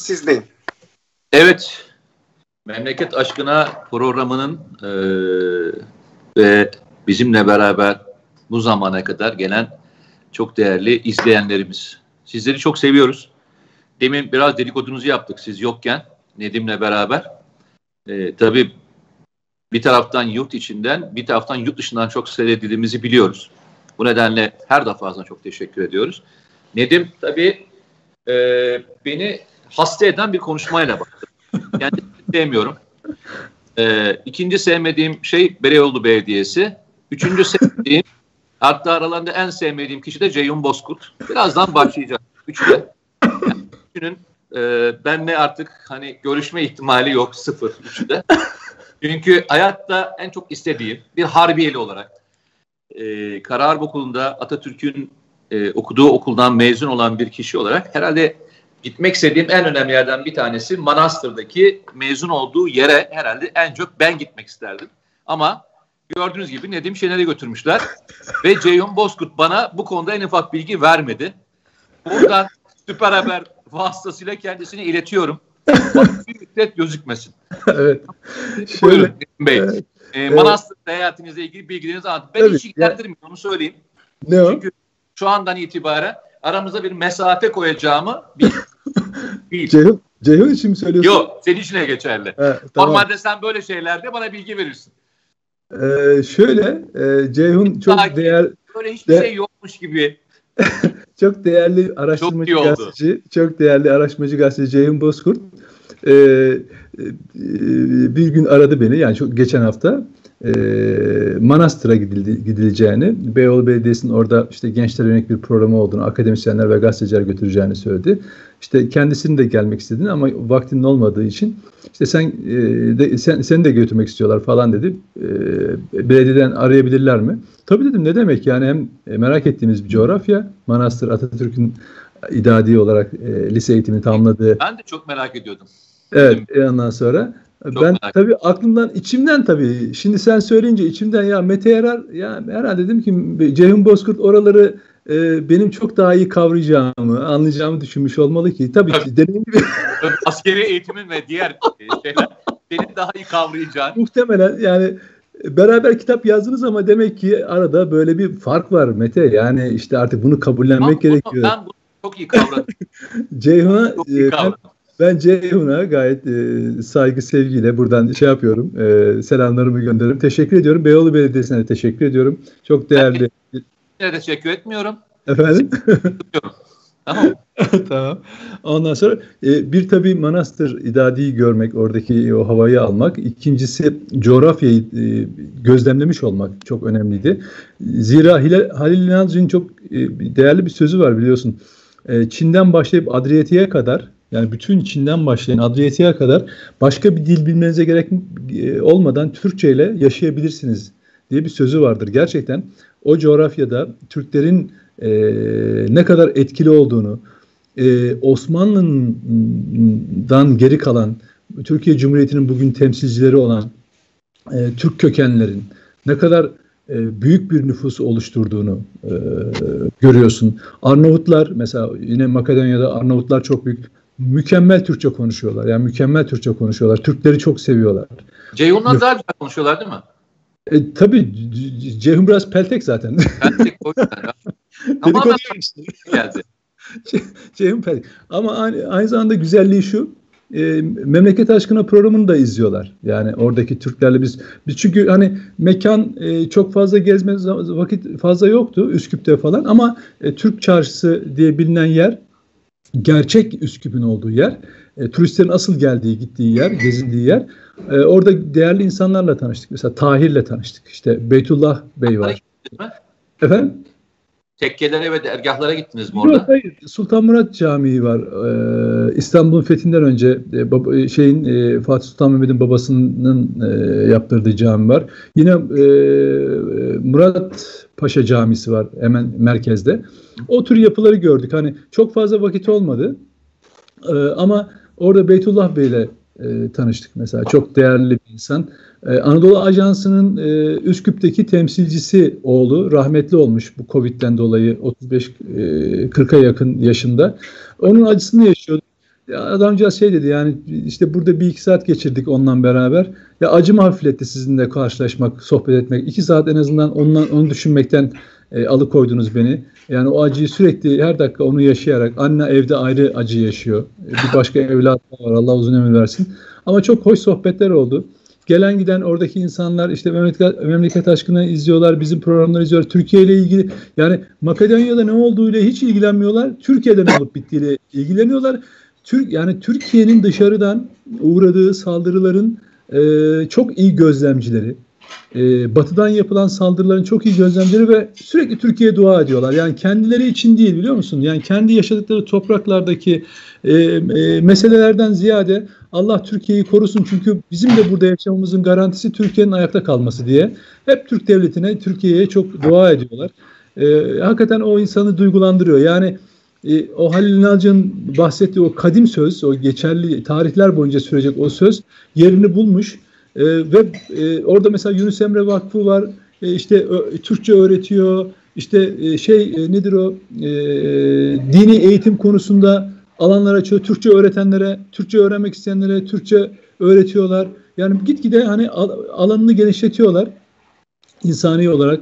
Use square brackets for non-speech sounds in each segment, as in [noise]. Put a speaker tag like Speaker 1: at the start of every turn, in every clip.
Speaker 1: sizdeyim.
Speaker 2: Evet, Memleket Aşkına programının e, ve bizimle beraber bu zamana kadar gelen çok değerli izleyenlerimiz. Sizleri çok seviyoruz. Demin biraz dedikodunuzu yaptık siz yokken Nedim'le beraber. E, tabii bir taraftan yurt içinden bir taraftan yurt dışından çok seyredildiğimizi biliyoruz. Bu nedenle her defasında çok teşekkür ediyoruz. Nedim tabii e, beni hasta eden bir konuşmayla baktı. Yani sevmiyorum. E, ikinci sevmediğim şey Beyoğlu Belediyesi. Üçüncü sevmediğim hatta aralarında en sevmediğim kişi de Ceyhun Bozkurt. Birazdan başlayacak. Üçü Yani üçünün e, benle artık hani görüşme ihtimali yok sıfır üçü de. Çünkü hayatta en çok istediğim bir harbiyeli olarak e, Karar Okulu'nda Atatürk'ün e, okuduğu okuldan mezun olan bir kişi olarak herhalde gitmek istediğim en önemli yerden bir tanesi Manastır'daki mezun olduğu yere herhalde en çok ben gitmek isterdim. Ama gördüğünüz gibi Nedim Şener'e götürmüşler [laughs] ve Ceyhun Bozkurt bana bu konuda en ufak bilgi vermedi. Buradan süper haber vasıtasıyla kendisini iletiyorum. [laughs] bir müddet gözükmesin.
Speaker 3: evet.
Speaker 2: Buyurun Bey. Evet. E, Manastır seyahatinizle ilgili bilgilerinizi anlatın. Ben evet, hiç ilgilendirmiyorum onu söyleyeyim.
Speaker 3: Ne o?
Speaker 2: Çünkü şu andan itibaren aramıza bir mesafe koyacağımı bir
Speaker 3: Ceyhun, Ceyhun için mi söylüyorsun?
Speaker 2: Yok senin içine geçerli. Evet, tamam. Normalde sen böyle şeylerde bana bilgi verirsin.
Speaker 3: Ee, şöyle e, Ceyhun çok Sanki değer
Speaker 2: böyle hiçbir de, şey yokmuş gibi. [laughs]
Speaker 3: çok değerli araştırmacı çok gazeteci, çok değerli araştırmacı gazeteci Ceyhun Bozkurt. Ee, e, bir gün aradı beni yani çok geçen hafta e, Manastır'a gidildi, gidileceğini, Beyoğlu Belediyesi'nin orada işte gençler yönelik bir programı olduğunu, akademisyenler ve gazeteciler götüreceğini söyledi. İşte kendisinin de gelmek istediğini ama vaktinin olmadığı için işte sen e, de, sen seni de götürmek istiyorlar falan dedi. E, belediyeden arayabilirler mi? Tabii dedim ne demek yani hem e, merak ettiğimiz bir coğrafya. Manastır Atatürk'ün idadi olarak e, lise eğitimini tamamladığı.
Speaker 2: Ben de çok merak ediyordum.
Speaker 3: Evet, e, ondan sonra çok ben tabii aklımdan, içimden tabii. Şimdi sen söyleyince içimden ya Mete Yarar, ya herhalde dedim ki Ceyhun Bozkurt oraları e, benim çok daha iyi kavrayacağımı, anlayacağımı düşünmüş olmalı ki. Tabii, tabii. ki dediğim gibi.
Speaker 2: Askeri eğitimin ve diğer şeyler benim daha iyi kavrayacağım.
Speaker 3: Muhtemelen yani beraber kitap yazdınız ama demek ki arada böyle bir fark var Mete. Yani işte artık bunu kabullenmek ama gerekiyor.
Speaker 2: ben bunu çok iyi kavradım. [laughs]
Speaker 3: Ceyhun'a e, ben, ben Ceyhun'a gayet e, saygı sevgiyle buradan şey yapıyorum. E, selamlarımı gönderirim. Teşekkür ediyorum. Beyoğlu Belediyesi'ne teşekkür ediyorum. Çok değerli.
Speaker 2: Ben de teşekkür etmiyorum.
Speaker 3: Efendim?
Speaker 2: tamam. [laughs]
Speaker 3: tamam. Ondan sonra e, bir tabii manastır idadiyi görmek, oradaki o havayı almak. İkincisi coğrafyayı e, gözlemlemiş olmak çok önemliydi. Zira Hilal, Halil İnalcı'nın çok e, değerli bir sözü var biliyorsun. E, Çin'den başlayıp Adriyatik'e kadar yani bütün Çin'den başlayan Adriyatik'e kadar başka bir dil bilmenize gerek e, olmadan Türkçe ile yaşayabilirsiniz diye bir sözü vardır. Gerçekten o coğrafyada Türklerin e, ne kadar etkili olduğunu, e, Osmanlı'dan geri kalan, Türkiye Cumhuriyeti'nin bugün temsilcileri olan e, Türk kökenlerin ne kadar e, büyük bir nüfus oluşturduğunu e, görüyorsun. Arnavutlar mesela yine Makedonya'da Arnavutlar çok büyük mükemmel Türkçe konuşuyorlar. Yani mükemmel Türkçe konuşuyorlar. Türkleri çok seviyorlar.
Speaker 2: Ceyhun'dan daha güzel konuşuyorlar değil mi?
Speaker 3: E, tabii Ceyhun biraz peltek zaten. [laughs]
Speaker 2: Peltek o yüzden. Tamamen geldi.
Speaker 3: Ceyhun peltek. Ama aynı, aynı zamanda güzelliği şu. E, memleket aşkına programını da izliyorlar. Yani oradaki Türklerle biz biz çünkü hani mekan e, çok fazla gezme vakit fazla yoktu Üsküp'te falan ama e, Türk Çarşısı diye bilinen yer gerçek Üsküp'ün olduğu yer, e, turistlerin asıl geldiği, gittiği yer, gezindiği yer. E, orada değerli insanlarla tanıştık. Mesela Tahir'le tanıştık. İşte Beytullah Bey var. Efendim?
Speaker 2: Tekkelere ve dergahlara gittiniz mi orada? Yok
Speaker 3: hayır. Sultan Murat Camii var. Ee, İstanbul'un fethinden önce e, baba, e, şeyin e, Fatih Sultan Mehmet'in babasının e, yaptırdığı cami var. Yine e, Murat Paşa Camisi var hemen merkezde. O tür yapıları gördük. Hani çok fazla vakit olmadı. E, ama orada Beytullah Bey'le e, tanıştık mesela. Çok değerli bir insan. Ee, Anadolu Ajansı'nın e, Üsküp'teki temsilcisi oğlu rahmetli olmuş bu Covid'den dolayı 35-40'a e, yakın yaşında. Onun acısını yaşıyordu. Ya adamcağız şey dedi yani işte burada bir iki saat geçirdik ondan beraber. Ya acımı hafifletti sizinle karşılaşmak, sohbet etmek. İki saat en azından ondan onu düşünmekten e, alıkoydunuz beni. Yani o acıyı sürekli her dakika onu yaşayarak anne evde ayrı acı yaşıyor. E, bir başka [laughs] evlat var Allah uzun ömür versin. Ama çok hoş sohbetler oldu. Gelen giden oradaki insanlar işte memleket, memleket aşkına izliyorlar, bizim programları izliyorlar. Türkiye ile ilgili yani Makedonya'da ne olduğuyla hiç ilgilenmiyorlar. Türkiye'de ne olup bittiğiyle ilgileniyorlar. Türk yani Türkiye'nin dışarıdan uğradığı saldırıların e, çok iyi gözlemcileri, e, batıdan yapılan saldırıların çok iyi gözlemcileri ve sürekli Türkiye'ye dua ediyorlar. Yani kendileri için değil biliyor musun? Yani kendi yaşadıkları topraklardaki e, e, meselelerden ziyade Allah Türkiye'yi korusun çünkü bizim de burada yaşamamızın garantisi Türkiye'nin ayakta kalması diye hep Türk devletine, Türkiye'ye çok dua ediyorlar. E, hakikaten o insanı duygulandırıyor. Yani e, o Halil Nalcı'nın bahsettiği o kadim söz, o geçerli tarihler boyunca sürecek o söz yerini bulmuş. E, ve e, orada mesela Yunus Emre Vakfı var, e, işte ö, Türkçe öğretiyor, işte e, şey e, nedir o e, dini eğitim konusunda alanlar açıyor. Türkçe öğretenlere, Türkçe öğrenmek isteyenlere Türkçe öğretiyorlar. Yani gitgide hani alanını genişletiyorlar insani olarak.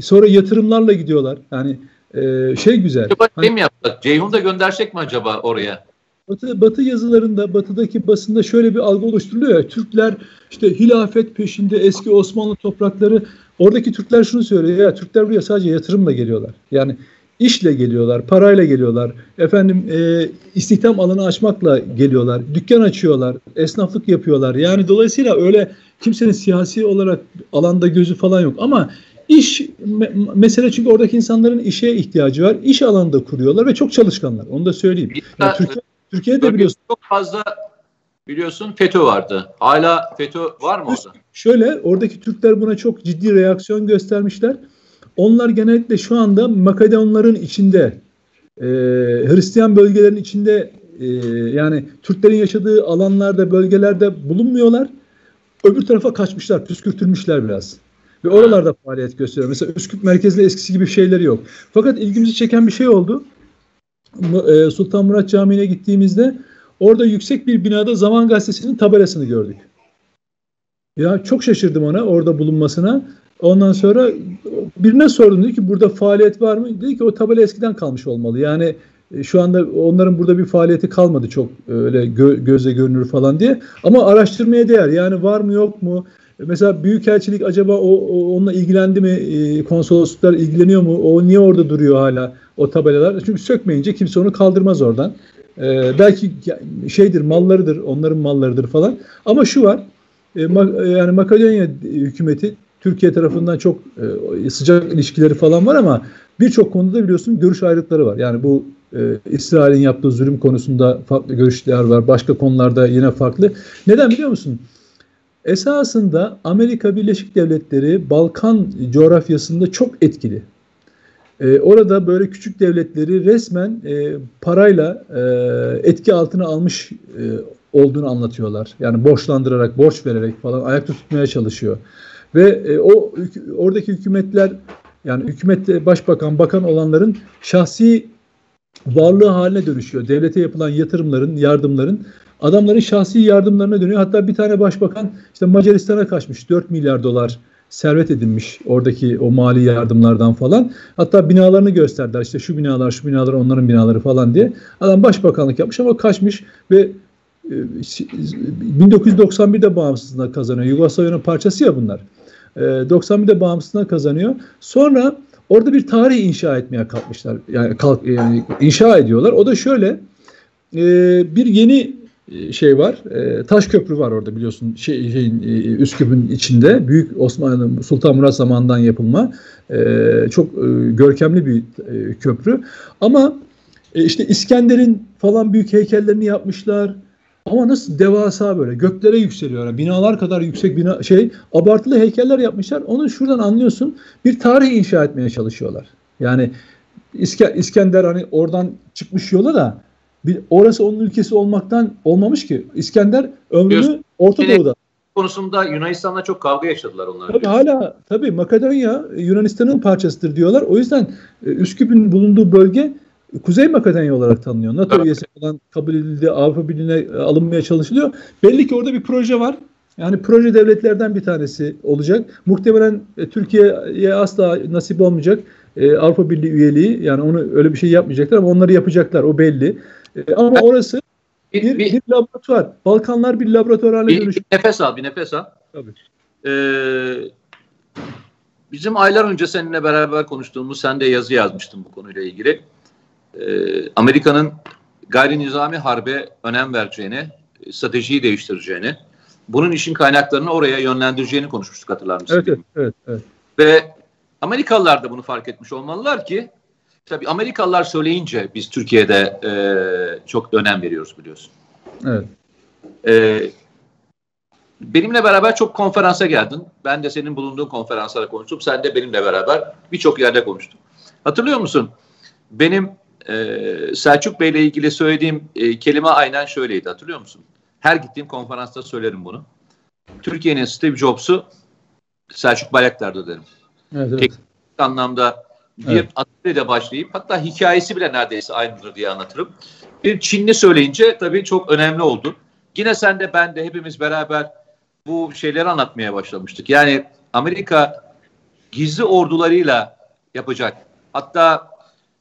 Speaker 3: Sonra yatırımlarla gidiyorlar. Yani e, şey güzel.
Speaker 2: Acaba hani, şey mi yaptık? Ceyhun da göndersek mi acaba oraya?
Speaker 3: Batı, batı yazılarında, batıdaki basında şöyle bir algı oluşturuluyor ya, Türkler işte hilafet peşinde eski Osmanlı toprakları, oradaki Türkler şunu söylüyor ya, Türkler buraya sadece yatırımla geliyorlar. Yani işle geliyorlar, parayla geliyorlar, efendim e, istihdam alanı açmakla geliyorlar, dükkan açıyorlar, esnaflık yapıyorlar. Yani dolayısıyla öyle kimsenin siyasi olarak alanda gözü falan yok ama İş me mesele çünkü oradaki insanların işe ihtiyacı var. İş alanında kuruyorlar ve çok çalışkanlar. Onu da söyleyeyim. Yani Türkiye, Türkiye'de biliyorsun.
Speaker 2: Çok fazla biliyorsun FETÖ vardı. Hala FETÖ var mı orada?
Speaker 3: Şöyle oradaki Türkler buna çok ciddi reaksiyon göstermişler. Onlar genellikle şu anda Makedonların içinde e, Hristiyan bölgelerin içinde e, yani Türklerin yaşadığı alanlarda bölgelerde bulunmuyorlar. Öbür tarafa kaçmışlar, püskürtülmüşler biraz. Ve oralarda faaliyet gösteriyor. Mesela Üsküp merkezli eskisi gibi şeyleri yok. Fakat ilgimizi çeken bir şey oldu. E, Sultan Murat Camii'ne gittiğimizde orada yüksek bir binada Zaman Gazetesi'nin tabelasını gördük. Ya çok şaşırdım ona orada bulunmasına. Ondan sonra birine sordum dedi ki burada faaliyet var mı? Dedi ki o tabela eskiden kalmış olmalı. Yani e, şu anda onların burada bir faaliyeti kalmadı çok öyle gö gözle görünür falan diye. Ama araştırmaya değer. Yani var mı yok mu? Mesela Büyükelçilik acaba o, o onunla ilgilendi mi? E, konsolosluklar ilgileniyor mu? O niye orada duruyor hala o tabelalar? Çünkü sökmeyince kimse onu kaldırmaz oradan. E, belki şeydir mallarıdır, onların mallarıdır falan. Ama şu var. E, ma, yani Makedonya hükümeti Türkiye tarafından çok e, sıcak ilişkileri falan var ama birçok konuda biliyorsun görüş ayrılıkları var. Yani bu e, İsrail'in yaptığı zulüm konusunda farklı görüşler var. Başka konularda yine farklı. Neden biliyor musun? Esasında Amerika Birleşik Devletleri Balkan coğrafyasında çok etkili. Ee, orada böyle küçük devletleri resmen e, parayla e, etki altına almış e, olduğunu anlatıyorlar. Yani borçlandırarak, borç vererek falan ayakta tutmaya çalışıyor. Ve e, o oradaki hükümetler yani hükümette başbakan, bakan olanların şahsi varlığı haline dönüşüyor. Devlete yapılan yatırımların, yardımların adamların şahsi yardımlarına dönüyor. Hatta bir tane başbakan işte Macaristan'a kaçmış 4 milyar dolar servet edinmiş oradaki o mali yardımlardan falan. Hatta binalarını gösterdiler. İşte şu binalar, şu binalar onların binaları falan diye. Adam başbakanlık yapmış ama kaçmış ve 1991'de e, bağımsızlığına kazanıyor. Yugoslavya'nın parçası ya bunlar. 91'de e, bağımsızlığına kazanıyor. Sonra orada bir tarih inşa etmeye kalkmışlar. Yani, kalk, yani inşa ediyorlar. O da şöyle e, bir yeni şey var. E, taş köprü var orada biliyorsun şey, şeyin e, Üsküp'ün içinde. Büyük Osmanlı Sultan Murat zamanından yapılma. E, çok e, görkemli bir e, köprü. Ama e, işte İskender'in falan büyük heykellerini yapmışlar. Ama nasıl devasa böyle göklere yükseliyor. Yani binalar kadar yüksek bina şey abartılı heykeller yapmışlar. Onu şuradan anlıyorsun. Bir tarih inşa etmeye çalışıyorlar. Yani İskender hani oradan çıkmış yola da bir, orası onun ülkesi olmaktan olmamış ki. İskender ömrünü Orta Doğu'da.
Speaker 2: konusunda Yunanistan'la çok kavga yaşadılar onlar.
Speaker 3: Tabii hala tabii Makedonya Yunanistan'ın parçasıdır diyorlar. O yüzden e, Üsküp'ün bulunduğu bölge Kuzey Makedonya olarak tanınıyor. NATO evet. üyesi olan kabul edildi, Avrupa Birliği'ne alınmaya çalışılıyor. Belli ki orada bir proje var. Yani proje devletlerden bir tanesi olacak. Muhtemelen e, Türkiye'ye asla nasip olmayacak e, Avrupa Birliği üyeliği. Yani onu öyle bir şey yapmayacaklar ama onları yapacaklar. O belli. E, ama orası bir, bir, bir, laboratuvar. Balkanlar bir laboratuvar haline dönüşüyor.
Speaker 2: Bir nefes al, bir nefes al. Tabii. Ee, bizim aylar önce seninle beraber konuştuğumuz, sen de yazı yazmıştın bu konuyla ilgili. Ee, Amerika'nın gayri nizami harbe önem vereceğini, stratejiyi değiştireceğini, bunun işin kaynaklarını oraya yönlendireceğini konuşmuştuk hatırlar mısın?
Speaker 3: Evet, evet, evet.
Speaker 2: Ve Amerikalılar da bunu fark etmiş olmalılar ki tabii Amerikalılar söyleyince biz Türkiye'de e, çok önem veriyoruz biliyorsun.
Speaker 3: Evet.
Speaker 2: E, benimle beraber çok konferansa geldin. Ben de senin bulunduğun konferanslara konuştum. Sen de benimle beraber birçok yerde konuştun. Hatırlıyor musun? Benim e, Selçuk Bey'le ilgili söylediğim e, kelime aynen şöyleydi. Hatırlıyor musun? Her gittiğim konferansta söylerim bunu. Türkiye'nin Steve Jobs'u Selçuk Bayraktar'da derim.
Speaker 3: Evet, evet. Teknik
Speaker 2: anlamda bir evet. atölyeyle başlayıp hatta hikayesi bile neredeyse aynıdır diye anlatırım. Bir Çinli söyleyince tabii çok önemli oldu. Yine sen de ben de hepimiz beraber bu şeyleri anlatmaya başlamıştık. Yani Amerika gizli ordularıyla yapacak. Hatta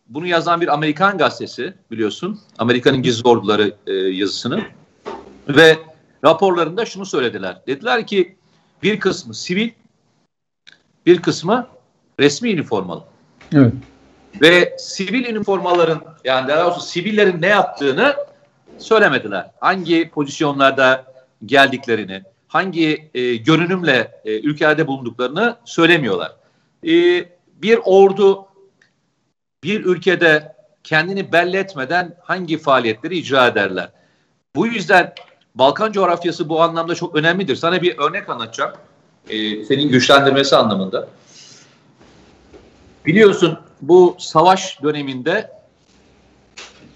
Speaker 2: bunu yazan bir Amerikan gazetesi biliyorsun. Amerika'nın gizli orduları e, yazısını. Ve raporlarında şunu söylediler. Dediler ki bir kısmı sivil, bir kısmı resmi üniformalı.
Speaker 3: Evet.
Speaker 2: Ve sivil üniformaların yani daha doğrusu sivillerin ne yaptığını söylemediler. Hangi pozisyonlarda geldiklerini, hangi e, görünümle e, ülkelerde bulunduklarını söylemiyorlar. E, bir ordu bir ülkede kendini belli etmeden hangi faaliyetleri icra ederler? Bu yüzden Balkan coğrafyası bu anlamda çok önemlidir. Sana bir örnek anlatacağım. E, senin güçlendirmesi anlamında. Biliyorsun bu savaş döneminde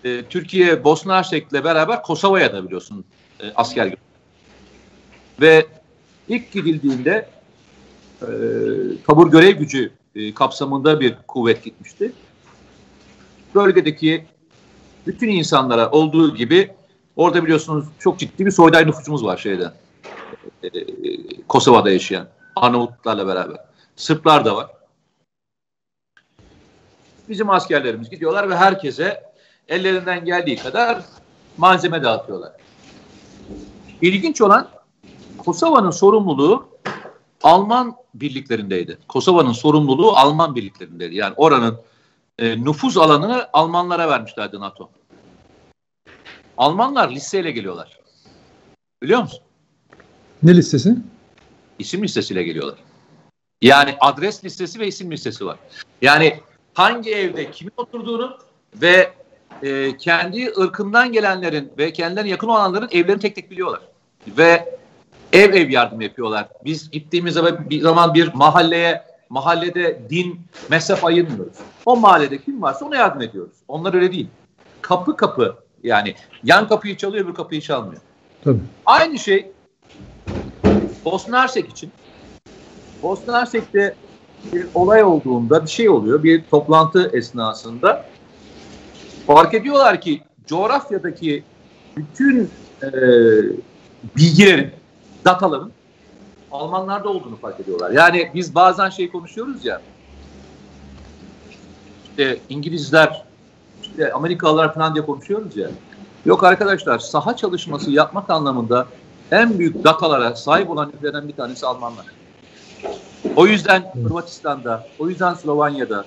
Speaker 2: e, Türkiye Bosna Hersek'le beraber Kosova'ya da biliyorsun e, asker götürdü. Ve ilk gidildiğinde e, tabur görev gücü e, kapsamında bir kuvvet gitmişti. Bölgedeki bütün insanlara olduğu gibi orada biliyorsunuz çok ciddi bir soyday nüfusumuz var şeyde. E, Kosova'da yaşayan Arnavutlarla beraber. Sırplar da var. Bizim askerlerimiz gidiyorlar ve herkese ellerinden geldiği kadar malzeme dağıtıyorlar. İlginç olan Kosova'nın sorumluluğu Alman birliklerindeydi. Kosova'nın sorumluluğu Alman birliklerindeydi. Yani oranın e, nüfuz alanını Almanlara vermişlerdi NATO. Almanlar listeyle geliyorlar. Biliyor musun?
Speaker 3: Ne listesi?
Speaker 2: İsim listesiyle geliyorlar. Yani adres listesi ve isim listesi var. Yani hangi evde kimin oturduğunu ve e, kendi ırkından gelenlerin ve kendilerine yakın olanların evlerini tek tek biliyorlar. Ve ev ev yardım yapıyorlar. Biz gittiğimiz zaman bir zaman bir mahalleye mahallede din, mezhep ayırmıyoruz. O mahallede kim varsa ona yardım ediyoruz. Onlar öyle değil. Kapı kapı yani yan kapıyı çalıyor bir kapıyı çalmıyor.
Speaker 3: Tabii.
Speaker 2: Aynı şey Bosna Hersek için. Bosna Hersek'te bir olay olduğunda bir şey oluyor. Bir toplantı esnasında fark ediyorlar ki coğrafyadaki bütün e, bilgilerin, dataların Almanlarda olduğunu fark ediyorlar. Yani biz bazen şey konuşuyoruz ya işte İngilizler işte Amerikalılar falan diye konuşuyoruz ya. Yok arkadaşlar saha çalışması yapmak anlamında en büyük datalara sahip olan ülkelerden bir tanesi Almanlar. O yüzden Hırvatistan'da, o yüzden Slovanya'da,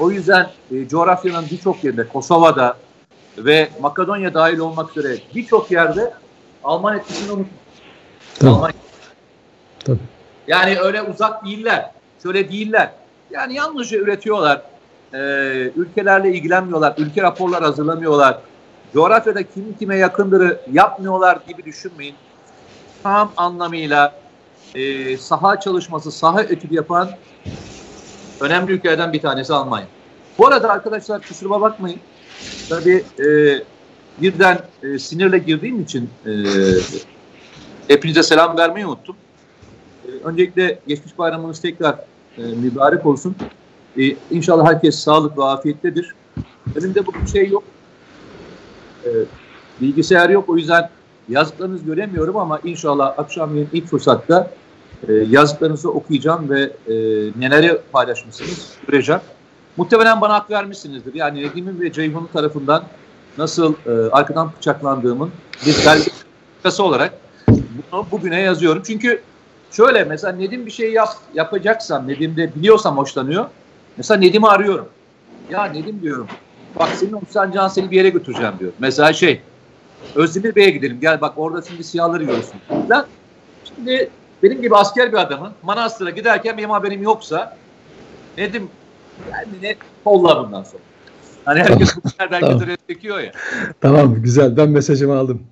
Speaker 2: o yüzden e, coğrafyanın birçok yerinde, Kosova'da ve Makedonya dahil olmak üzere birçok yerde Alman etkisini unutmuş.
Speaker 3: Tabii.
Speaker 2: Yani öyle uzak değiller, şöyle değiller. Yani yalnızca üretiyorlar, e, ülkelerle ilgilenmiyorlar, ülke raporlar hazırlamıyorlar, coğrafyada kim kime yakındırı yapmıyorlar gibi düşünmeyin. Tam anlamıyla e, saha çalışması, saha etüdü yapan önemli ülkelerden bir tanesi Almanya. Bu arada arkadaşlar kusuruma bakmayın. Tabii e, birden e, sinirle girdiğim için e, hepinize selam vermeyi unuttum. E, öncelikle geçmiş bayramınız tekrar e, mübarek olsun. E, inşallah herkes sağlık ve afiyettedir. Önümde bugün şey yok. Ee, bilgisayar yok. O yüzden yazdıklarınızı göremiyorum ama inşallah akşamleyin ilk fırsatta e, yazdıklarınızı okuyacağım ve e, neleri paylaşmışsınız göreceğim. Muhtemelen bana hak vermişsinizdir. Yani Nedim'in ve Ceyhun'un tarafından nasıl e, arkadan bıçaklandığımın bir belgesi olarak bunu bugüne yazıyorum. Çünkü şöyle mesela Nedim bir şey yap, yapacaksam, Nedim de biliyorsam hoşlanıyor. Mesela Nedim'i arıyorum. Ya Nedim diyorum. Bak senin Hüseyin Can seni bir yere götüreceğim diyor. Mesela şey Özdemir Bey'e gidelim. Gel bak orada şimdi siyahları görürsün. Ben şimdi benim gibi asker bir adamın Manastır'a giderken benim haberim yoksa Nedim kendini kolla bundan sonra. Hani herkes bu nereden tamam. çekiyor ya.
Speaker 3: Tamam güzel. Ben mesajımı aldım.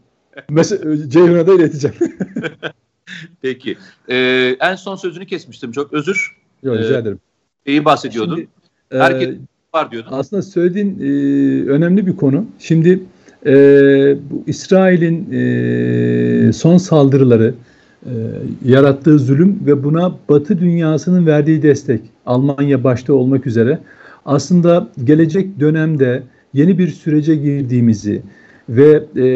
Speaker 3: Mes- [laughs] Ceyhun'a da ileteceğim. [laughs]
Speaker 2: Peki. Ee, en son sözünü kesmiştim. Çok özür.
Speaker 3: Yok rica ee, ederim.
Speaker 2: İyi bahsediyordun. Şimdi, Herkes e, var diyordun.
Speaker 3: Aslında söylediğin e, önemli bir konu. Şimdi e, bu İsrail'in e, son saldırıları, e, yarattığı zulüm ve buna Batı dünyasının verdiği destek, Almanya başta olmak üzere aslında gelecek dönemde yeni bir sürece girdiğimizi ve e,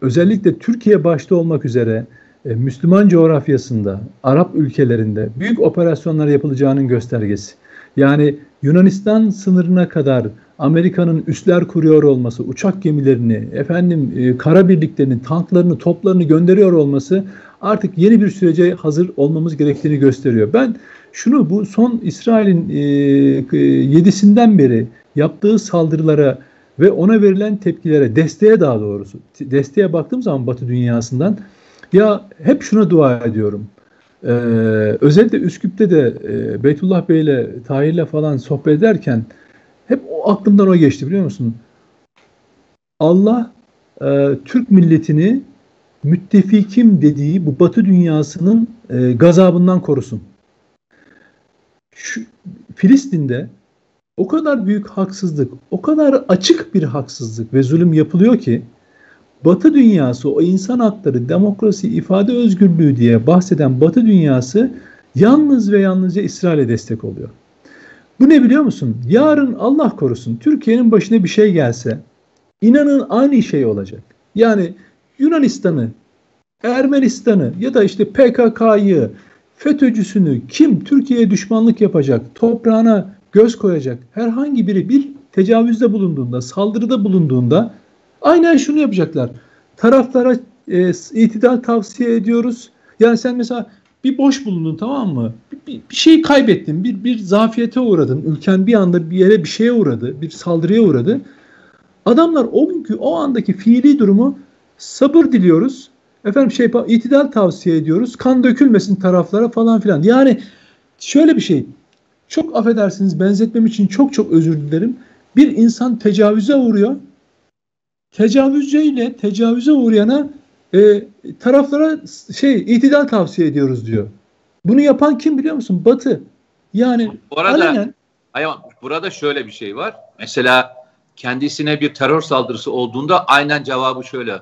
Speaker 3: özellikle Türkiye başta olmak üzere e, Müslüman coğrafyasında, Arap ülkelerinde büyük operasyonlar yapılacağının göstergesi. Yani Yunanistan sınırına kadar Amerika'nın üsler kuruyor olması, uçak gemilerini, efendim e, kara birliklerini, tanklarını, toplarını gönderiyor olması artık yeni bir sürece hazır olmamız gerektiğini gösteriyor. Ben şunu bu son İsrail'in e, yedisinden beri yaptığı saldırılara ve ona verilen tepkilere, desteğe daha doğrusu, desteğe baktığım zaman Batı dünyasından ya hep şuna dua ediyorum. Ee, özellikle Üsküp'te de e, Beytullah Bey'le, Tahir'le falan sohbet ederken hep o aklımdan o geçti biliyor musun? Allah e, Türk milletini müttefikim dediği bu Batı dünyasının e, gazabından korusun. Şu, Filistin'de o kadar büyük haksızlık, o kadar açık bir haksızlık ve zulüm yapılıyor ki Batı dünyası o insan hakları, demokrasi, ifade özgürlüğü diye bahseden Batı dünyası yalnız ve yalnızca İsrail'e destek oluyor. Bu ne biliyor musun? Yarın Allah korusun Türkiye'nin başına bir şey gelse inanın aynı şey olacak. Yani Yunanistan'ı, Ermenistan'ı ya da işte PKK'yı, FETÖ'cüsünü kim Türkiye'ye düşmanlık yapacak, toprağına göz koyacak herhangi biri bir tecavüzde bulunduğunda, saldırıda bulunduğunda aynen şunu yapacaklar. Taraflara e, itidal tavsiye ediyoruz. Yani sen mesela bir boş bulundun tamam mı? Bir, bir, bir şey kaybettin, bir, bir zafiyete uğradın. Ülken bir anda bir yere bir şeye uğradı, bir saldırıya uğradı. Adamlar o günkü o andaki fiili durumu sabır diliyoruz. Efendim şey itidal tavsiye ediyoruz. Kan dökülmesin taraflara falan filan. Yani şöyle bir şey. Çok affedersiniz benzetmem için çok çok özür dilerim. Bir insan tecavüze uğruyor. Tecavüzceyle tecavüze uğrayana e, taraflara şey itidal tavsiye ediyoruz diyor. Bunu yapan kim biliyor musun? Batı. Yani
Speaker 2: Bu arada, alenen, hayır, burada şöyle bir şey var. Mesela kendisine bir terör saldırısı olduğunda aynen cevabı şöyle.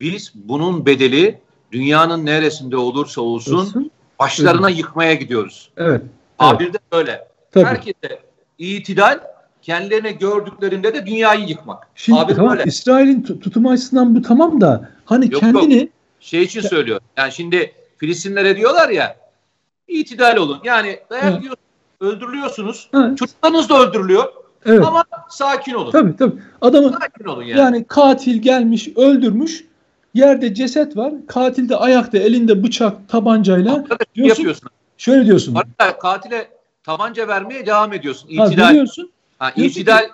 Speaker 2: Biz bunun bedeli dünyanın neresinde olursa olsun, olsun. başlarına evet. yıkmaya gidiyoruz.
Speaker 3: Evet.
Speaker 2: Abi evet. de böyle. Tabii. Herkese itidal kendilerine gördüklerinde de dünyayı yıkmak.
Speaker 3: Şimdi Abi tamam böyle. İsrail'in tutumu açısından bu tamam da hani yok, kendini yok.
Speaker 2: şey için söylüyor. Yani şimdi Filistinlere diyorlar ya itidal olun. Yani dayak evet. öldürülüyorsunuz. Evet. Çocuklarınız da öldürülüyor. Evet. Ama sakin olun.
Speaker 3: Tabii tabii. Adamın sakin olun yani. Yani katil gelmiş, öldürmüş. Yerde ceset var. Katil de ayakta, elinde bıçak, tabancayla.
Speaker 2: Diyorsun, yapıyorsun.
Speaker 3: Şöyle diyorsun.
Speaker 2: Hatta katile tabanca vermeye devam ediyorsun. İtidal. Ha, veriyorsun. Ha, itidal. Ki,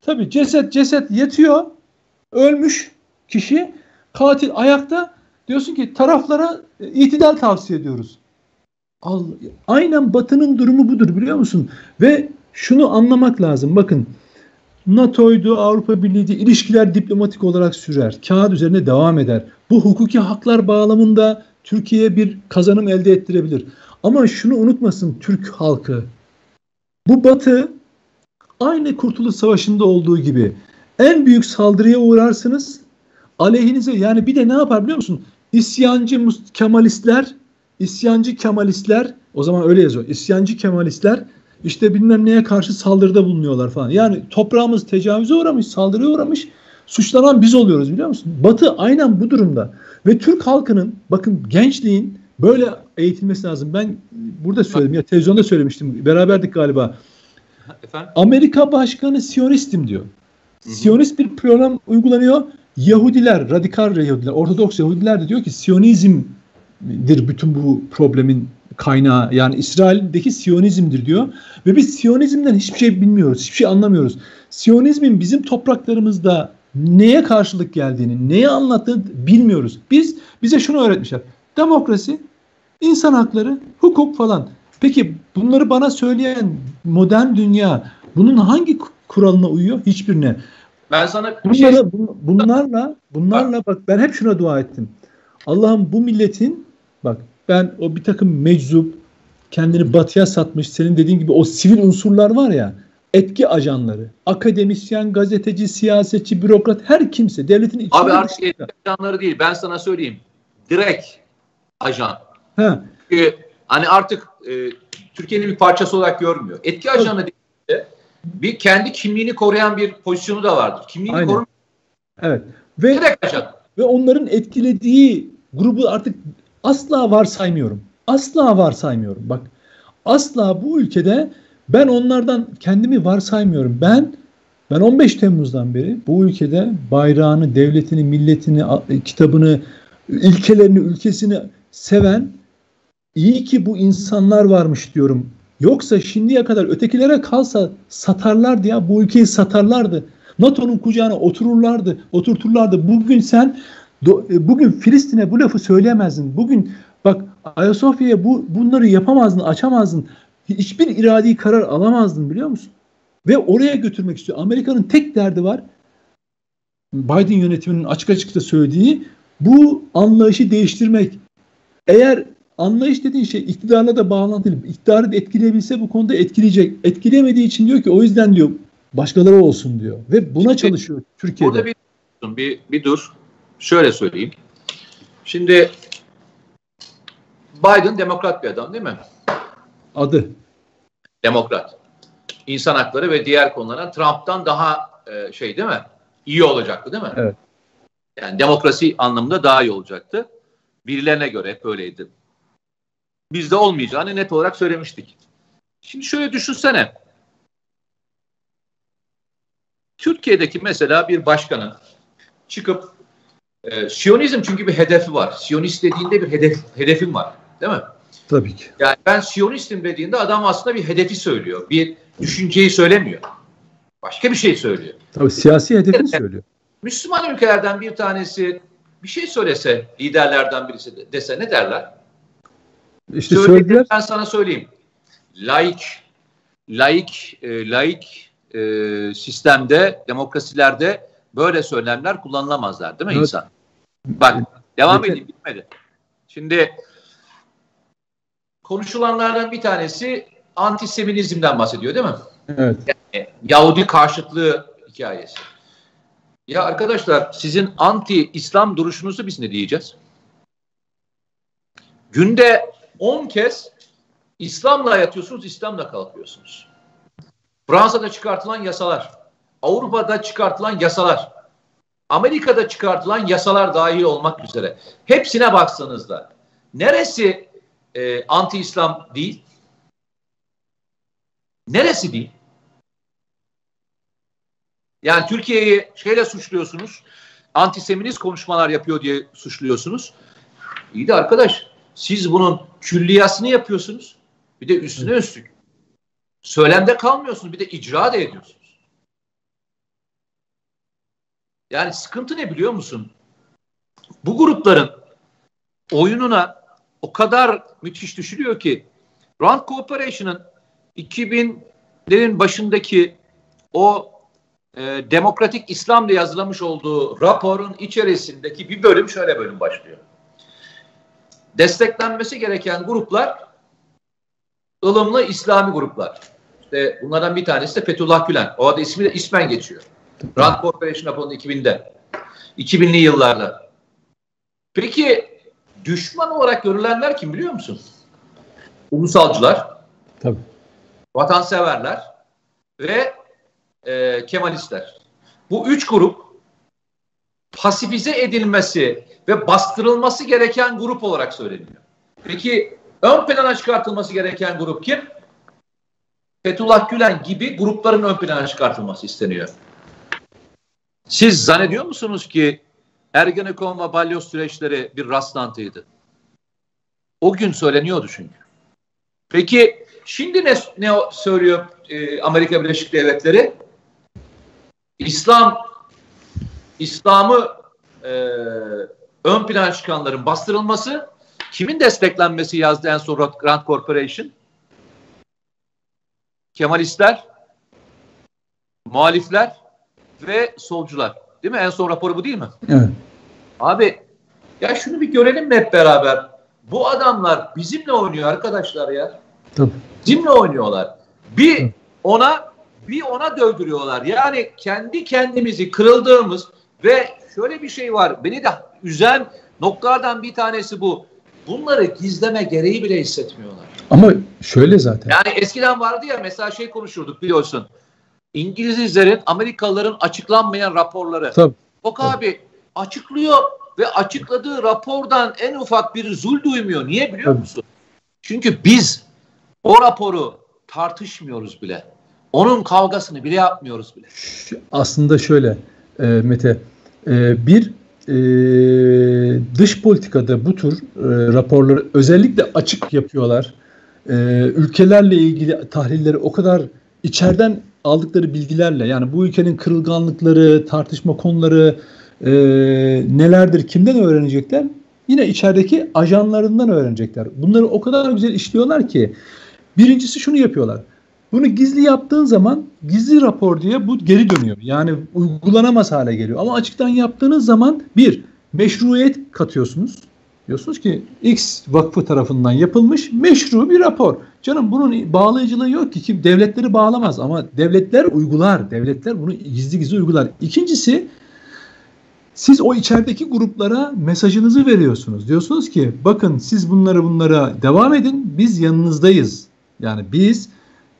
Speaker 3: tabii ceset ceset yatıyor. Ölmüş kişi. Katil ayakta. Diyorsun ki taraflara e, itidal tavsiye ediyoruz. Allah, aynen Batı'nın durumu budur biliyor musun? Ve şunu anlamak lazım. Bakın NATO'ydu, Avrupa Birliği'ydi ilişkiler diplomatik olarak sürer. Kağıt üzerine devam eder. Bu hukuki haklar bağlamında Türkiye'ye bir kazanım elde ettirebilir. Ama şunu unutmasın Türk halkı. Bu batı aynı Kurtuluş Savaşı'nda olduğu gibi en büyük saldırıya uğrarsınız. Aleyhinize yani bir de ne yapar biliyor musun? İsyancı Kemalistler, isyancı Kemalistler o zaman öyle yazıyor. İsyancı Kemalistler işte bilmem neye karşı saldırıda bulunuyorlar falan. Yani toprağımız tecavüze uğramış, saldırıya uğramış. Suçlanan biz oluyoruz biliyor musun? Batı aynen bu durumda. Ve Türk halkının bakın gençliğin böyle eğitilmesi lazım. Ben burada söyledim ya televizyonda söylemiştim. Beraberdik galiba. Efendim? Amerika Başkanı Siyonistim diyor. Siyonist bir program uygulanıyor. Yahudiler, radikal Yahudiler, Ortodoks Yahudiler de diyor ki Siyonizmdir bütün bu problemin kaynağı. Yani İsrail'deki Siyonizmdir diyor. Ve biz Siyonizmden hiçbir şey bilmiyoruz, hiçbir şey anlamıyoruz. Siyonizmin bizim topraklarımızda neye karşılık geldiğini, neye anlattığını bilmiyoruz. Biz bize şunu öğretmişler. Demokrasi, insan hakları, hukuk falan. Peki bunları bana söyleyen modern dünya bunun hangi kuralına uyuyor? Hiçbirine. Ben sana Bunlara, şey... bunlarla bunlarla bak ben hep şuna dua ettim. Allah'ım bu milletin bak ben o bir takım meczup kendini batıya satmış senin dediğin gibi o sivil unsurlar var ya etki ajanları, akademisyen, gazeteci, siyasetçi, bürokrat her kimse devletin içinde.
Speaker 2: Abi artık etki ajanları değil ben sana söyleyeyim. Direkt ajan. He. Çünkü hani artık e, Türkiye'nin bir parçası olarak görmüyor. Etki ajanı evet. değil bir kendi kimliğini koruyan bir pozisyonu da vardır. Kimliğini Aynen. korun.
Speaker 3: Evet. Ve ve onların etkilediği grubu artık asla varsaymıyorum. Asla varsaymıyorum. Bak asla bu ülkede ben onlardan kendimi varsaymıyorum. Ben ben 15 Temmuz'dan beri bu ülkede bayrağını, devletini, milletini, kitabını, ilkelerini, ülkesini seven iyi ki bu insanlar varmış diyorum. Yoksa şimdiye kadar ötekilere kalsa satarlardı ya bu ülkeyi satarlardı. NATO'nun kucağına otururlardı, oturturlardı. Bugün sen e, bugün Filistin'e bu lafı söyleyemezdin. Bugün bak Ayasofya'ya bu bunları yapamazdın, açamazdın. Hiçbir iradi karar alamazdın biliyor musun? Ve oraya götürmek istiyor. Amerika'nın tek derdi var. Biden yönetiminin açık açık da söylediği bu anlayışı değiştirmek. Eğer Anlayış dediğin şey iktidarla da bağlantılı. İktidarı da etkileyebilse bu konuda etkileyecek. Etkileyemediği için diyor ki o yüzden diyor başkaları olsun diyor. Ve buna Şimdi, çalışıyor Türkiye'de. Burada
Speaker 2: bir, bir, bir dur. Şöyle söyleyeyim. Şimdi Biden demokrat bir adam değil mi?
Speaker 3: Adı.
Speaker 2: Demokrat. İnsan hakları ve diğer konulara Trump'tan daha e, şey değil mi? İyi olacaktı değil mi?
Speaker 3: Evet.
Speaker 2: Yani demokrasi anlamında daha iyi olacaktı. Birilerine göre hep öyleydi bizde olmayacağını net olarak söylemiştik. Şimdi şöyle düşünsene. Türkiye'deki mesela bir başkanın çıkıp e, Siyonizm çünkü bir hedefi var. Siyonist dediğinde bir hedef hedefim var. Değil mi?
Speaker 3: Tabii ki.
Speaker 2: Yani ben Siyonistim dediğinde adam aslında bir hedefi söylüyor. Bir düşünceyi söylemiyor. Başka bir şey söylüyor.
Speaker 3: Tabii siyasi hedefini söylüyor.
Speaker 2: Müslüman ülkelerden bir tanesi bir şey söylese liderlerden birisi dese ne derler? İşte söylediler. Ben sana söyleyeyim. Laik, laik, e, laik e, sistemde, demokrasilerde böyle söylemler kullanılamazlar değil mi evet. insan? Bak devam edeyim bitmedi. Şimdi konuşulanlardan bir tanesi antisemitizmden bahsediyor değil mi?
Speaker 3: Evet.
Speaker 2: Yani, Yahudi karşıtlığı hikayesi. Ya arkadaşlar sizin anti İslam duruşunuzu biz ne diyeceğiz? Günde 10 kez İslam'la yatıyorsunuz, İslam'la kalkıyorsunuz. Fransa'da çıkartılan yasalar, Avrupa'da çıkartılan yasalar, Amerika'da çıkartılan yasalar dahil olmak üzere hepsine baksanızda neresi e, anti-İslam değil? Neresi değil? Yani Türkiye'yi şeyle suçluyorsunuz, antiseminist konuşmalar yapıyor diye suçluyorsunuz. İyi de arkadaş siz bunun külliyasını yapıyorsunuz. Bir de üstüne üstlük. Söylemde kalmıyorsunuz. Bir de icra da ediyorsunuz. Yani sıkıntı ne biliyor musun? Bu grupların oyununa o kadar müthiş düşürüyor ki Rand Corporation'ın 2000'lerin başındaki o e, Demokratik İslam diye yazılamış olduğu raporun içerisindeki bir bölüm şöyle bölüm başlıyor desteklenmesi gereken gruplar ılımlı İslami gruplar. İşte bunlardan bir tanesi de Fethullah Gülen. O adı ismi de ismen geçiyor. Rand Corporation raporunda 2000'de. 2000'li yıllarda. Peki düşman olarak görülenler kim biliyor musun? Ulusalcılar.
Speaker 3: Tabii.
Speaker 2: vatanseverler ve e, Kemalistler. Bu üç grup pasifize edilmesi ve bastırılması gereken grup olarak söyleniyor. Peki ön plana çıkartılması gereken grup kim? Fethullah Gülen gibi grupların ön plana çıkartılması isteniyor. Siz zannediyor musunuz ki Ergenekon ve Balyoz süreçleri bir rastlantıydı? O gün söyleniyordu çünkü. Peki şimdi ne, ne söylüyor e, Amerika Birleşik Devletleri? İslam İslam'ı e, ön plana çıkanların bastırılması kimin desteklenmesi yazdı en son Grand Corporation? Kemalistler, muhalifler ve solcular. Değil mi? En son raporu bu değil mi?
Speaker 3: Evet.
Speaker 2: Abi ya şunu bir görelim mi hep beraber? Bu adamlar bizimle oynuyor arkadaşlar ya.
Speaker 3: Tabii.
Speaker 2: Bizimle oynuyorlar. Bir ona bir ona dövdürüyorlar. Yani kendi kendimizi kırıldığımız ve şöyle bir şey var. Beni de üzen noktalardan bir tanesi bu. Bunları gizleme gereği bile hissetmiyorlar.
Speaker 3: Ama şöyle zaten.
Speaker 2: Yani eskiden vardı ya mesela şey konuşurduk biliyorsun. İngilizlerin, Amerikalıların açıklanmayan raporları.
Speaker 3: Tabii.
Speaker 2: Bak abi açıklıyor ve açıkladığı rapordan en ufak bir zul duymuyor. Niye biliyor Tabii. musun? Çünkü biz o raporu tartışmıyoruz bile. Onun kavgasını bile yapmıyoruz bile.
Speaker 3: Aslında şöyle e, Mete, e, bir e, dış politikada bu tür e, raporları özellikle açık yapıyorlar. E, ülkelerle ilgili tahlilleri o kadar içeriden aldıkları bilgilerle yani bu ülkenin kırılganlıkları, tartışma konuları e, nelerdir, kimden öğrenecekler? Yine içerideki ajanlarından öğrenecekler. Bunları o kadar güzel işliyorlar ki birincisi şunu yapıyorlar. Bunu gizli yaptığın zaman gizli rapor diye bu geri dönüyor. Yani uygulanamaz hale geliyor. Ama açıktan yaptığınız zaman bir meşruiyet katıyorsunuz. Diyorsunuz ki X vakfı tarafından yapılmış meşru bir rapor. Canım bunun bağlayıcılığı yok ki. Kim devletleri bağlamaz ama devletler uygular. Devletler bunu gizli gizli uygular. İkincisi siz o içerideki gruplara mesajınızı veriyorsunuz. Diyorsunuz ki bakın siz bunları bunlara devam edin. Biz yanınızdayız. Yani biz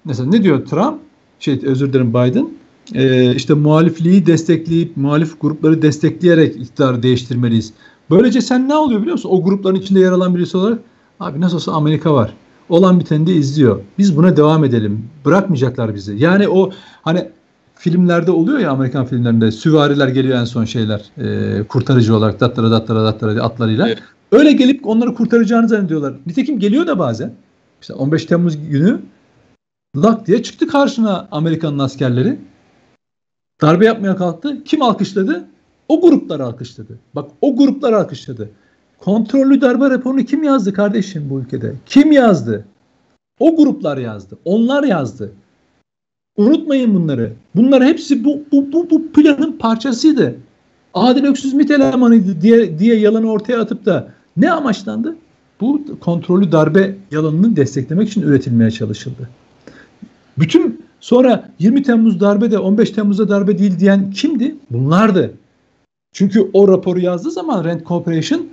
Speaker 3: mesela ne diyor Trump? Şey özür dilerim Biden. Ee, işte muhalifliği destekleyip muhalif grupları destekleyerek iktidarı değiştirmeliyiz. Böylece sen ne oluyor biliyor musun? O grupların içinde yer alan birisi olarak abi nasıl olsa Amerika var. Olan biteni de izliyor. Biz buna devam edelim. Bırakmayacaklar bizi. Yani o hani filmlerde oluyor ya Amerikan filmlerinde süvariler geliyor en son şeyler e, kurtarıcı olarak datlara datlara datlara atlarıyla. Evet. Öyle gelip onları kurtaracağını zannediyorlar. Nitekim geliyor da bazen. İşte 15 Temmuz günü lak diye çıktı karşına Amerikan'ın askerleri. Darbe yapmaya kalktı. Kim alkışladı? O gruplar alkışladı. Bak o gruplar alkışladı. Kontrollü darbe raporunu kim yazdı kardeşim bu ülkede? Kim yazdı? O gruplar yazdı. Onlar yazdı. Unutmayın bunları. Bunlar hepsi bu, bu, bu, bu planın parçasıydı. Adil Öksüz MİT elemanıydı diye, diye yalanı ortaya atıp da ne amaçlandı? Bu kontrollü darbe yalanını desteklemek için üretilmeye çalışıldı. Bütün sonra 20 Temmuz darbe de 15 Temmuz'da darbe değil diyen kimdi? Bunlardı. Çünkü o raporu yazdığı zaman Rent Corporation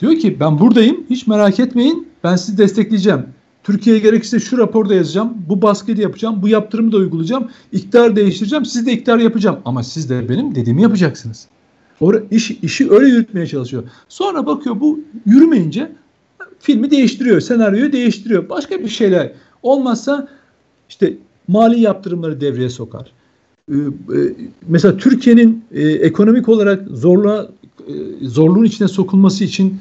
Speaker 3: diyor ki ben buradayım hiç merak etmeyin ben sizi destekleyeceğim. Türkiye'ye gerekirse şu raporda yazacağım, bu da yapacağım, bu yaptırımı da uygulayacağım, iktidar değiştireceğim, siz de iktidar yapacağım. Ama siz de benim dediğimi yapacaksınız. Or iş, işi öyle yürütmeye çalışıyor. Sonra bakıyor bu yürümeyince filmi değiştiriyor, senaryoyu değiştiriyor. Başka bir şeyler olmazsa işte mali yaptırımları devreye sokar. Ee, e, mesela Türkiye'nin e, ekonomik olarak zorluğa e, zorluğun içine sokulması için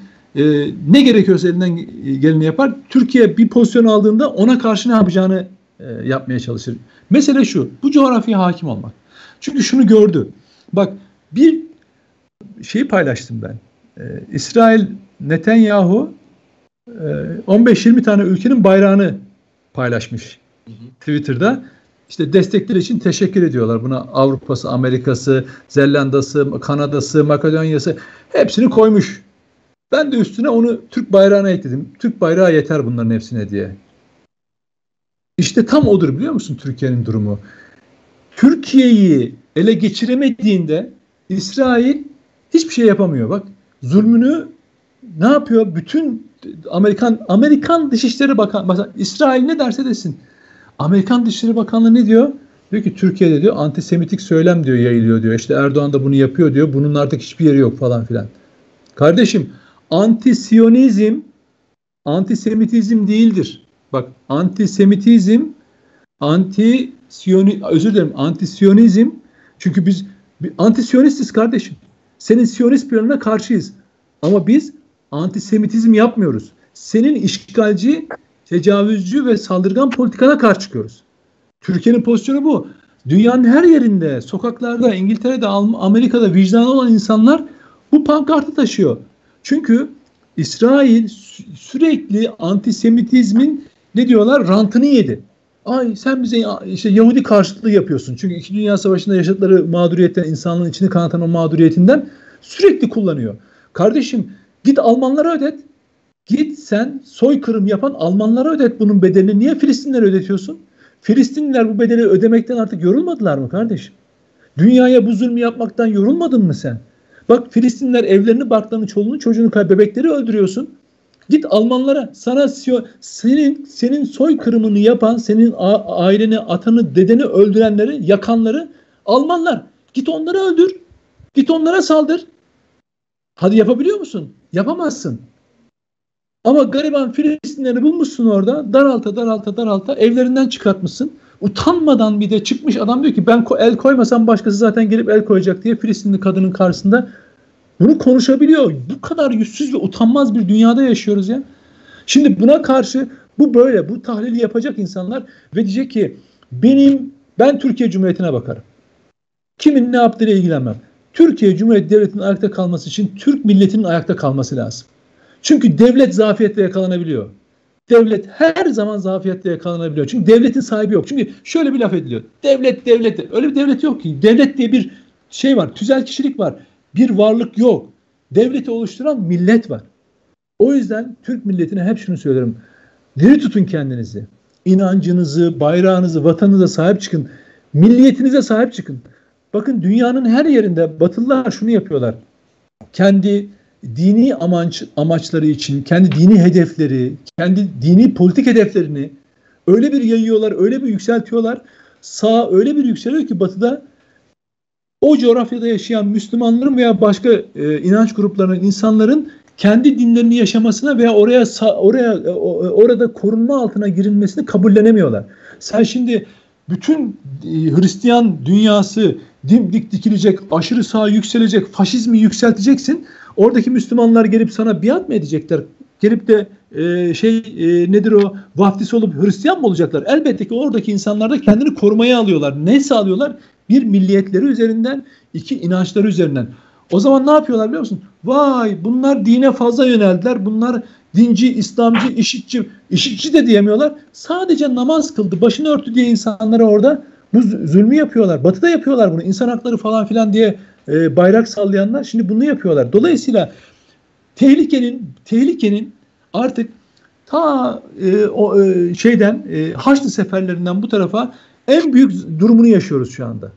Speaker 3: ne gerekiyorsa elinden geleni yapar. Türkiye bir pozisyon aldığında ona karşı ne yapacağını yapmaya çalışır. Mesele şu, bu coğrafyaya hakim olmak. Çünkü şunu gördü. Bak bir şeyi paylaştım ben. İsrail Netanyahu 15-20 tane ülkenin bayrağını paylaşmış Twitter'da. İşte destekleri için teşekkür ediyorlar. Buna Avrupa'sı, Amerika'sı, Zelanda'sı, Kanada'sı, Makedonya'sı hepsini koymuş. Ben de üstüne onu Türk bayrağına ekledim. Türk bayrağı yeter bunların hepsine diye. İşte tam odur biliyor musun Türkiye'nin durumu? Türkiye'yi ele geçiremediğinde İsrail hiçbir şey yapamıyor. Bak zulmünü ne yapıyor? Bütün Amerikan Amerikan Dışişleri Bakan mesela İsrail ne derse desin Amerikan Dışişleri Bakanlığı ne diyor? Diyor ki Türkiye'de diyor antisemitik söylem diyor yayılıyor diyor. İşte Erdoğan da bunu yapıyor diyor. Bunun artık hiçbir yeri yok falan filan. Kardeşim antisiyonizm antisemitizm değildir. Bak antisemitizm anti siyoni özür dilerim antisiyonizm çünkü biz antisiyonistiz kardeşim. Senin siyonist planına karşıyız. Ama biz antisemitizm yapmıyoruz. Senin işgalci, tecavüzcü ve saldırgan politikana karşı çıkıyoruz. Türkiye'nin pozisyonu bu. Dünyanın her yerinde, sokaklarda, İngiltere'de, Amerika'da vicdanı olan insanlar bu pankartı taşıyor. Çünkü İsrail sürekli antisemitizmin ne diyorlar rantını yedi. Ay sen bize işte Yahudi karşıtlığı yapıyorsun. Çünkü İkinci Dünya Savaşı'nda yaşadıkları mağduriyetten, insanlığın içini kanatan o mağduriyetinden sürekli kullanıyor. Kardeşim git Almanlara ödet. Git sen soykırım yapan Almanlara ödet bunun bedelini. Niye Filistinlere ödetiyorsun? Filistinliler bu bedeli ödemekten artık yorulmadılar mı kardeşim? Dünyaya bu zulmü yapmaktan yorulmadın mı sen? Bak Filistinliler evlerini, barklarını, çoluğunu, çocuğunu, bebekleri öldürüyorsun. Git Almanlara sana senin senin soykırımını yapan, senin aileni, atanı, dedeni öldürenleri, yakanları Almanlar. Git onları öldür. Git onlara saldır. Hadi yapabiliyor musun? Yapamazsın. Ama gariban Filistinleri bulmuşsun orada. Daralta daralta daralta evlerinden çıkartmışsın. Utanmadan bir de çıkmış adam diyor ki ben el koymasam başkası zaten gelip el koyacak diye Filistinli kadının karşısında bunu konuşabiliyor. Bu kadar yüzsüz ve utanmaz bir dünyada yaşıyoruz ya. Şimdi buna karşı bu böyle bu tahlili yapacak insanlar ve diyecek ki benim ben Türkiye Cumhuriyeti'ne bakarım. Kimin ne yaptığıyla ilgilenmem. Türkiye Cumhuriyeti Devleti'nin ayakta kalması için Türk milletinin ayakta kalması lazım. Çünkü devlet zafiyetle yakalanabiliyor. Devlet her zaman zafiyetle yakalanabiliyor. Çünkü devletin sahibi yok. Çünkü şöyle bir laf ediliyor. Devlet devlet. Öyle bir devlet yok ki. Devlet diye bir şey var. Tüzel kişilik var. Bir varlık yok. Devleti oluşturan millet var. O yüzden Türk milletine hep şunu söylerim. Diri tutun kendinizi. İnancınızı, bayrağınızı, vatanınıza sahip çıkın. Milliyetinize sahip çıkın. Bakın dünyanın her yerinde Batılılar şunu yapıyorlar. Kendi dini amaç, amaçları için, kendi dini hedefleri, kendi dini politik hedeflerini öyle bir yayıyorlar, öyle bir yükseltiyorlar. Sağ öyle bir yükseliyor ki batıda o coğrafyada yaşayan Müslümanların veya başka e, inanç gruplarının insanların kendi dinlerini yaşamasına veya oraya oraya e, orada korunma altına girilmesini kabullenemiyorlar. Sen şimdi bütün e, Hristiyan dünyası dimdik dikilecek, aşırı sağ yükselecek, faşizmi yükselteceksin. Oradaki Müslümanlar gelip sana biat mı edecekler? Gelip de e, şey e, nedir o vaftiz olup Hristiyan mı olacaklar? Elbette ki oradaki insanlar da kendini korumaya alıyorlar. Ne sağlıyorlar? Bir milliyetleri üzerinden, iki inançları üzerinden. O zaman ne yapıyorlar biliyor musun? Vay bunlar dine fazla yöneldiler. Bunlar dinci, İslamcı, işitçi, işitçi de diyemiyorlar. Sadece namaz kıldı, başını örtü diye insanlara orada bu zulmü yapıyorlar. Batı'da yapıyorlar bunu. İnsan hakları falan filan diye e, bayrak sallayanlar şimdi bunu yapıyorlar. Dolayısıyla tehlikenin tehlikenin artık ta e, o e, şeyden e, Haçlı seferlerinden bu tarafa en büyük durumunu yaşıyoruz şu anda.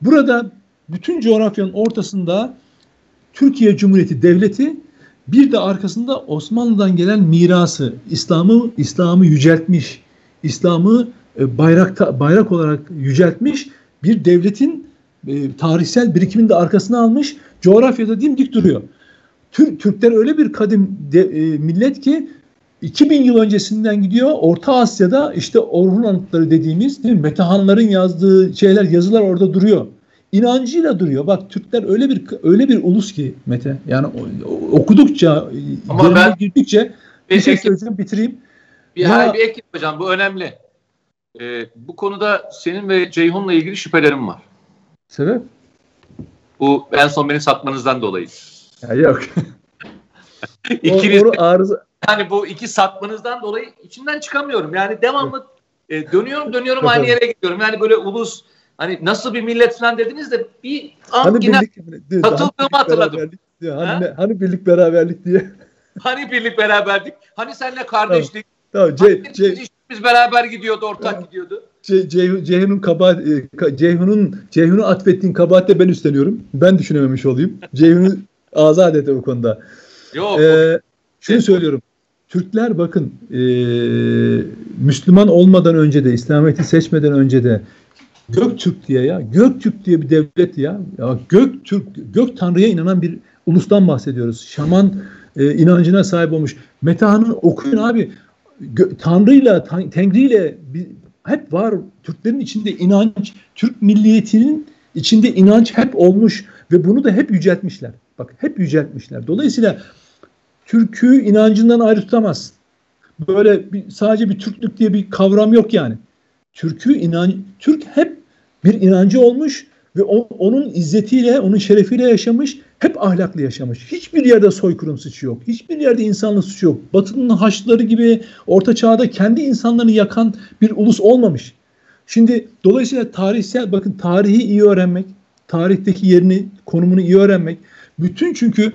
Speaker 3: Burada bütün coğrafyanın ortasında Türkiye Cumhuriyeti Devleti bir de arkasında Osmanlı'dan gelen mirası, İslam'ı İslam'ı yüceltmiş, İslam'ı e, bayrakta bayrak olarak yüceltmiş bir devletin e, tarihsel birikimini de arkasına almış, coğrafyada dimdik duruyor. Türk Türkler öyle bir kadim de, e, millet ki 2000 yıl öncesinden gidiyor. Orta Asya'da işte Orhun anıtları dediğimiz değil mi? Metehanların yazdığı şeyler, yazılar orada duruyor. İnancıyla duruyor. Bak Türkler öyle bir öyle bir ulus ki Mete. Yani okudukça, Ama ben girdikçe bir şey söyleyeceğim, bitireyim.
Speaker 2: Bir, ya, bir ek hocam bu önemli. Ee, bu konuda senin ve Ceyhun'la ilgili şüphelerim var.
Speaker 3: Sebep?
Speaker 2: Bu en son beni satmanızdan dolayı.
Speaker 3: Ya yok. [laughs]
Speaker 2: İkiniz, o, arıza... Yani bu iki satmanızdan dolayı içinden çıkamıyorum. Yani devamlı e, dönüyorum dönüyorum aynı yere gidiyorum. Yani böyle ulus hani nasıl bir millet falan dediniz de bir an hani yine birlik, katıldığımı hani hatırladım.
Speaker 3: Diyor. Hani, ha? hani birlik beraberlik diye.
Speaker 2: Hani birlik beraberlik. Hani seninle kardeşlik.
Speaker 3: Tamam. tamam. C, C,
Speaker 2: biz beraber gidiyordu, ortak gidiyordu.
Speaker 3: Ce, Ce, Ceyhun'un kabahat, e, Ceyhun'un Ceyhun'u atfettiğin kabahate ben üstleniyorum. Ben düşünememiş olayım. Ceyhun'u azat et bu konuda. Yok. Ee, şunu söylüyorum. Türkler bakın e, Müslüman olmadan önce de İslamiyet'i seçmeden önce de Göktürk diye ya Göktürk diye bir devlet ya. ya Göktürk Gök Tanrı'ya inanan bir ulustan bahsediyoruz. Şaman e, inancına sahip olmuş. Metahan'ı okuyun abi. Tanrı'yla, Tengri'yle hep var. Türklerin içinde inanç, Türk milliyetinin içinde inanç hep olmuş ve bunu da hep yüceltmişler. Bak hep yüceltmişler. Dolayısıyla Türk'ü inancından ayrı tutamazsın. Böyle bir, sadece bir Türklük diye bir kavram yok yani. Türk'ü inan Türk hep bir inancı olmuş ve o, onun izzetiyle, onun şerefiyle yaşamış, hep ahlaklı yaşamış. Hiçbir yerde soykırım suçu yok. Hiçbir yerde insanlık suçu yok. Batı'nın haçları gibi orta çağda kendi insanlarını yakan bir ulus olmamış. Şimdi dolayısıyla tarihsel bakın tarihi iyi öğrenmek, tarihteki yerini, konumunu iyi öğrenmek. Bütün çünkü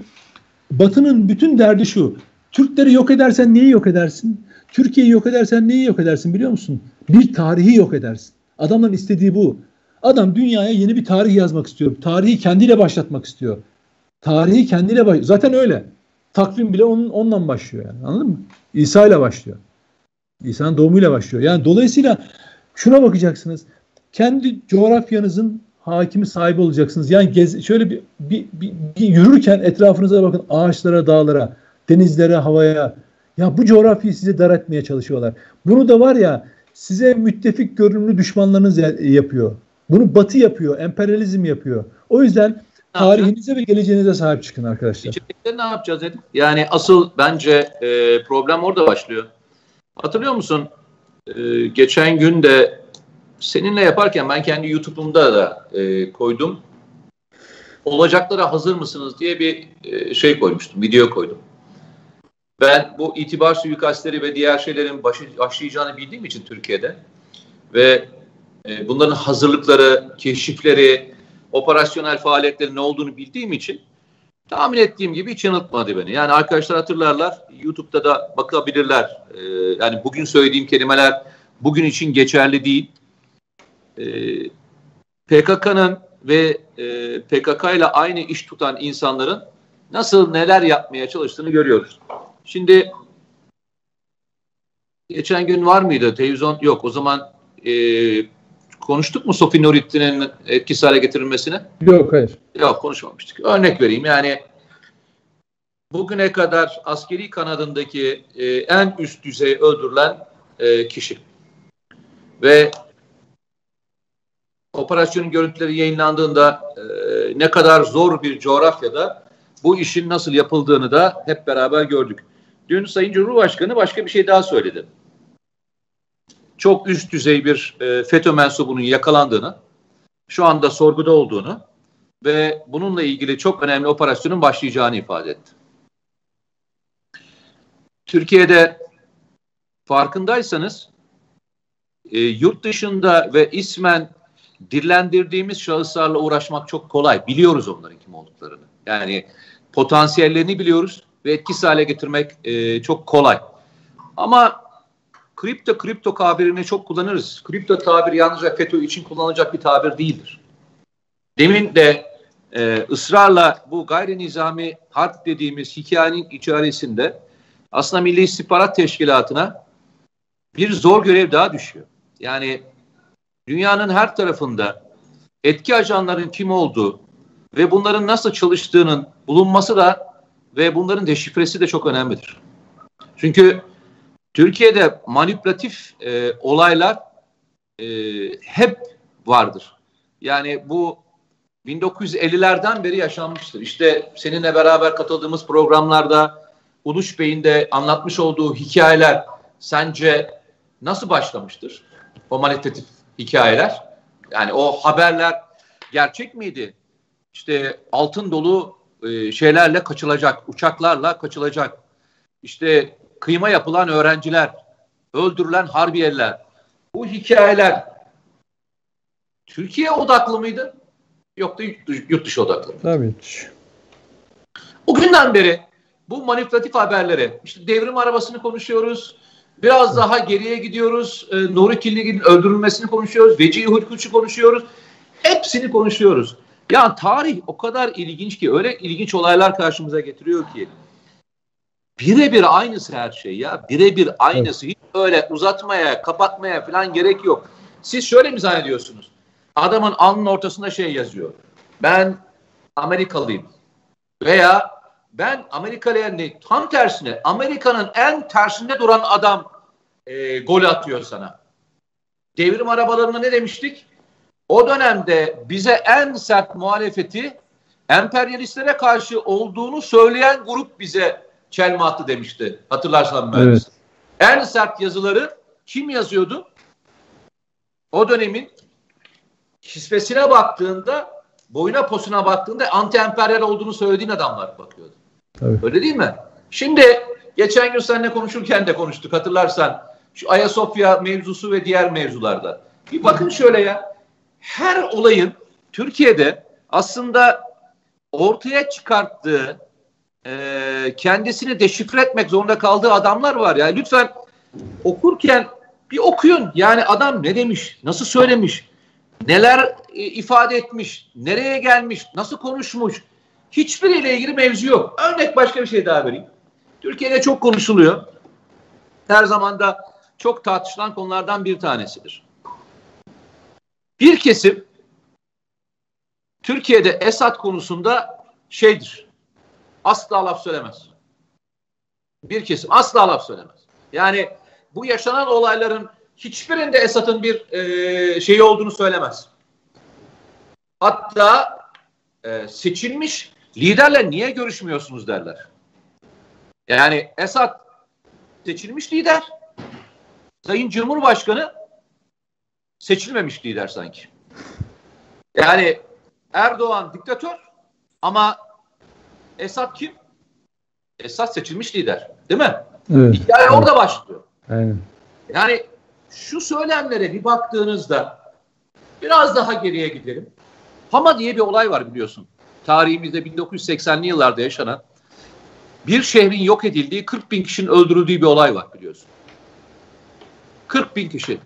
Speaker 3: Batı'nın bütün derdi şu. Türkleri yok edersen neyi yok edersin? Türkiye'yi yok edersen neyi yok edersin biliyor musun? Bir tarihi yok edersin. Adamların istediği bu. Adam dünyaya yeni bir tarih yazmak istiyor. Tarihi kendiyle başlatmak istiyor. Tarihi kendiyle baş Zaten öyle. Takvim bile onun, ondan başlıyor yani. Anladın mı? İsa ile başlıyor. İsa'nın doğumuyla başlıyor. Yani dolayısıyla şuna bakacaksınız. Kendi coğrafyanızın hakimi sahibi olacaksınız. Yani gez, şöyle bir, bir, bir, bir yürürken etrafınıza bakın ağaçlara, dağlara, denizlere, havaya. Ya bu coğrafyayı size dar etmeye çalışıyorlar. Bunu da var ya size müttefik görünümlü düşmanlarınız yapıyor. Bunu Batı yapıyor, emperyalizm yapıyor. O yüzden tarihinize ve geleceğinize sahip çıkın arkadaşlar.
Speaker 2: İçerikte ne yapacağız dedim. Yani asıl bence e, problem orada başlıyor. Hatırlıyor musun? E, geçen gün de seninle yaparken ben kendi YouTube'umda da e, koydum. Olacaklara hazır mısınız diye bir e, şey koymuştum, video koydum. Ben bu itibar suikastleri ve diğer şeylerin başı, başlayacağını bildiğim için Türkiye'de ve e, bunların hazırlıkları, keşifleri, operasyonel faaliyetlerin ne olduğunu bildiğim için tahmin ettiğim gibi hiç yanıltmadı beni. Yani arkadaşlar hatırlarlar, YouTube'da da bakabilirler. E, yani bugün söylediğim kelimeler bugün için geçerli değil. E, PKK'nın ve e, PKK ile aynı iş tutan insanların nasıl neler yapmaya çalıştığını görüyoruz. Şimdi geçen gün var mıydı televizyon? Yok o zaman e, konuştuk mu Sofi Nurittin'in etkisiz hale getirilmesini?
Speaker 3: Yok hayır.
Speaker 2: Yok konuşmamıştık. Örnek vereyim yani bugüne kadar askeri kanadındaki e, en üst düzey öldürülen e, kişi. Ve operasyonun görüntüleri yayınlandığında e, ne kadar zor bir coğrafyada bu işin nasıl yapıldığını da hep beraber gördük. Dün Sayın Cumhurbaşkanı başka bir şey daha söyledi. Çok üst düzey bir e, FETÖ mensubunun yakalandığını, şu anda sorguda olduğunu ve bununla ilgili çok önemli operasyonun başlayacağını ifade etti. Türkiye'de farkındaysanız e, yurt dışında ve ismen dillendirdiğimiz şahıslarla uğraşmak çok kolay. Biliyoruz onların kim olduklarını. Yani potansiyellerini biliyoruz ve etkisiz hale getirmek e, çok kolay. Ama kripto kripto tabirini çok kullanırız. Kripto tabiri yalnızca FETÖ için kullanılacak bir tabir değildir. Demin de e, ısrarla bu gayri nizami harp dediğimiz hikayenin içerisinde aslında Milli İstihbarat Teşkilatı'na bir zor görev daha düşüyor. Yani dünyanın her tarafında etki ajanların kim olduğu ve bunların nasıl çalıştığının bulunması da ve bunların deşifresi de çok önemlidir. Çünkü Türkiye'de manipülatif e, olaylar e, hep vardır. Yani bu 1950'lerden beri yaşanmıştır. İşte seninle beraber katıldığımız programlarda Uluş Bey'in de anlatmış olduğu hikayeler sence nasıl başlamıştır? O manipülatif hikayeler. Yani o haberler gerçek miydi? İşte altın dolu e, şeylerle kaçılacak, uçaklarla kaçılacak. İşte kıyma yapılan öğrenciler, öldürülen harbiyeliler. Bu hikayeler Türkiye odaklı mıydı? Yok da yurt dışı odaklı mıydı?
Speaker 3: Tabii.
Speaker 2: O günden beri bu manipülatif haberleri, işte devrim arabasını konuşuyoruz, biraz daha geriye gidiyoruz, e, Nuri Killi'nin öldürülmesini konuşuyoruz, Vecihi Hülküç'ü konuşuyoruz, hepsini konuşuyoruz. Ya tarih o kadar ilginç ki öyle ilginç olaylar karşımıza getiriyor ki birebir aynısı her şey ya. Birebir aynısı. Hiç öyle uzatmaya, kapatmaya falan gerek yok. Siz şöyle mi zannediyorsunuz? Adamın alnının ortasında şey yazıyor. Ben Amerikalıyım. Veya ben Amerikalıya ne? Tam tersine Amerika'nın en tersinde duran adam e, gol atıyor sana. Devrim arabalarına ne demiştik? O dönemde bize en sert muhalefeti emperyalistlere karşı olduğunu söyleyen grup bize çelme attı demişti. Hatırlarsan ben. Evet. En sert yazıları kim yazıyordu? O dönemin kisvesine baktığında, boyuna posuna baktığında anti emperyal olduğunu söylediğin adamlar bakıyordu. Tabii. Öyle değil mi? Şimdi geçen gün seninle konuşurken de konuştuk hatırlarsan. Şu Ayasofya mevzusu ve diğer mevzularda. Bir bakın şöyle ya. Her olayın Türkiye'de aslında ortaya çıkarttığı e, kendisini deşifre etmek zorunda kaldığı adamlar var ya. Lütfen okurken bir okuyun. Yani adam ne demiş, nasıl söylemiş, neler e, ifade etmiş, nereye gelmiş, nasıl konuşmuş. Hiçbiriyle ilgili mevzu yok. Örnek başka bir şey daha vereyim. Türkiye'de çok konuşuluyor. Her zaman da çok tartışılan konulardan bir tanesidir. Bir kesim Türkiye'de Esad konusunda şeydir. Asla laf söylemez. Bir kesim asla laf söylemez. Yani bu yaşanan olayların hiçbirinde Esad'ın bir e, şeyi olduğunu söylemez. Hatta e, seçilmiş liderle niye görüşmüyorsunuz derler. Yani Esad seçilmiş lider. Sayın Cumhurbaşkanı seçilmemiş lider sanki. Yani Erdoğan diktatör ama Esad kim? Esad seçilmiş lider. Değil mi? Evet. Hikaye evet. orada başlıyor. Aynen. Yani şu söylemlere bir baktığınızda biraz daha geriye gidelim. Hama diye bir olay var biliyorsun. Tarihimizde 1980'li yıllarda yaşanan bir şehrin yok edildiği 40 bin kişinin öldürüldüğü bir olay var biliyorsun. 40 bin kişi.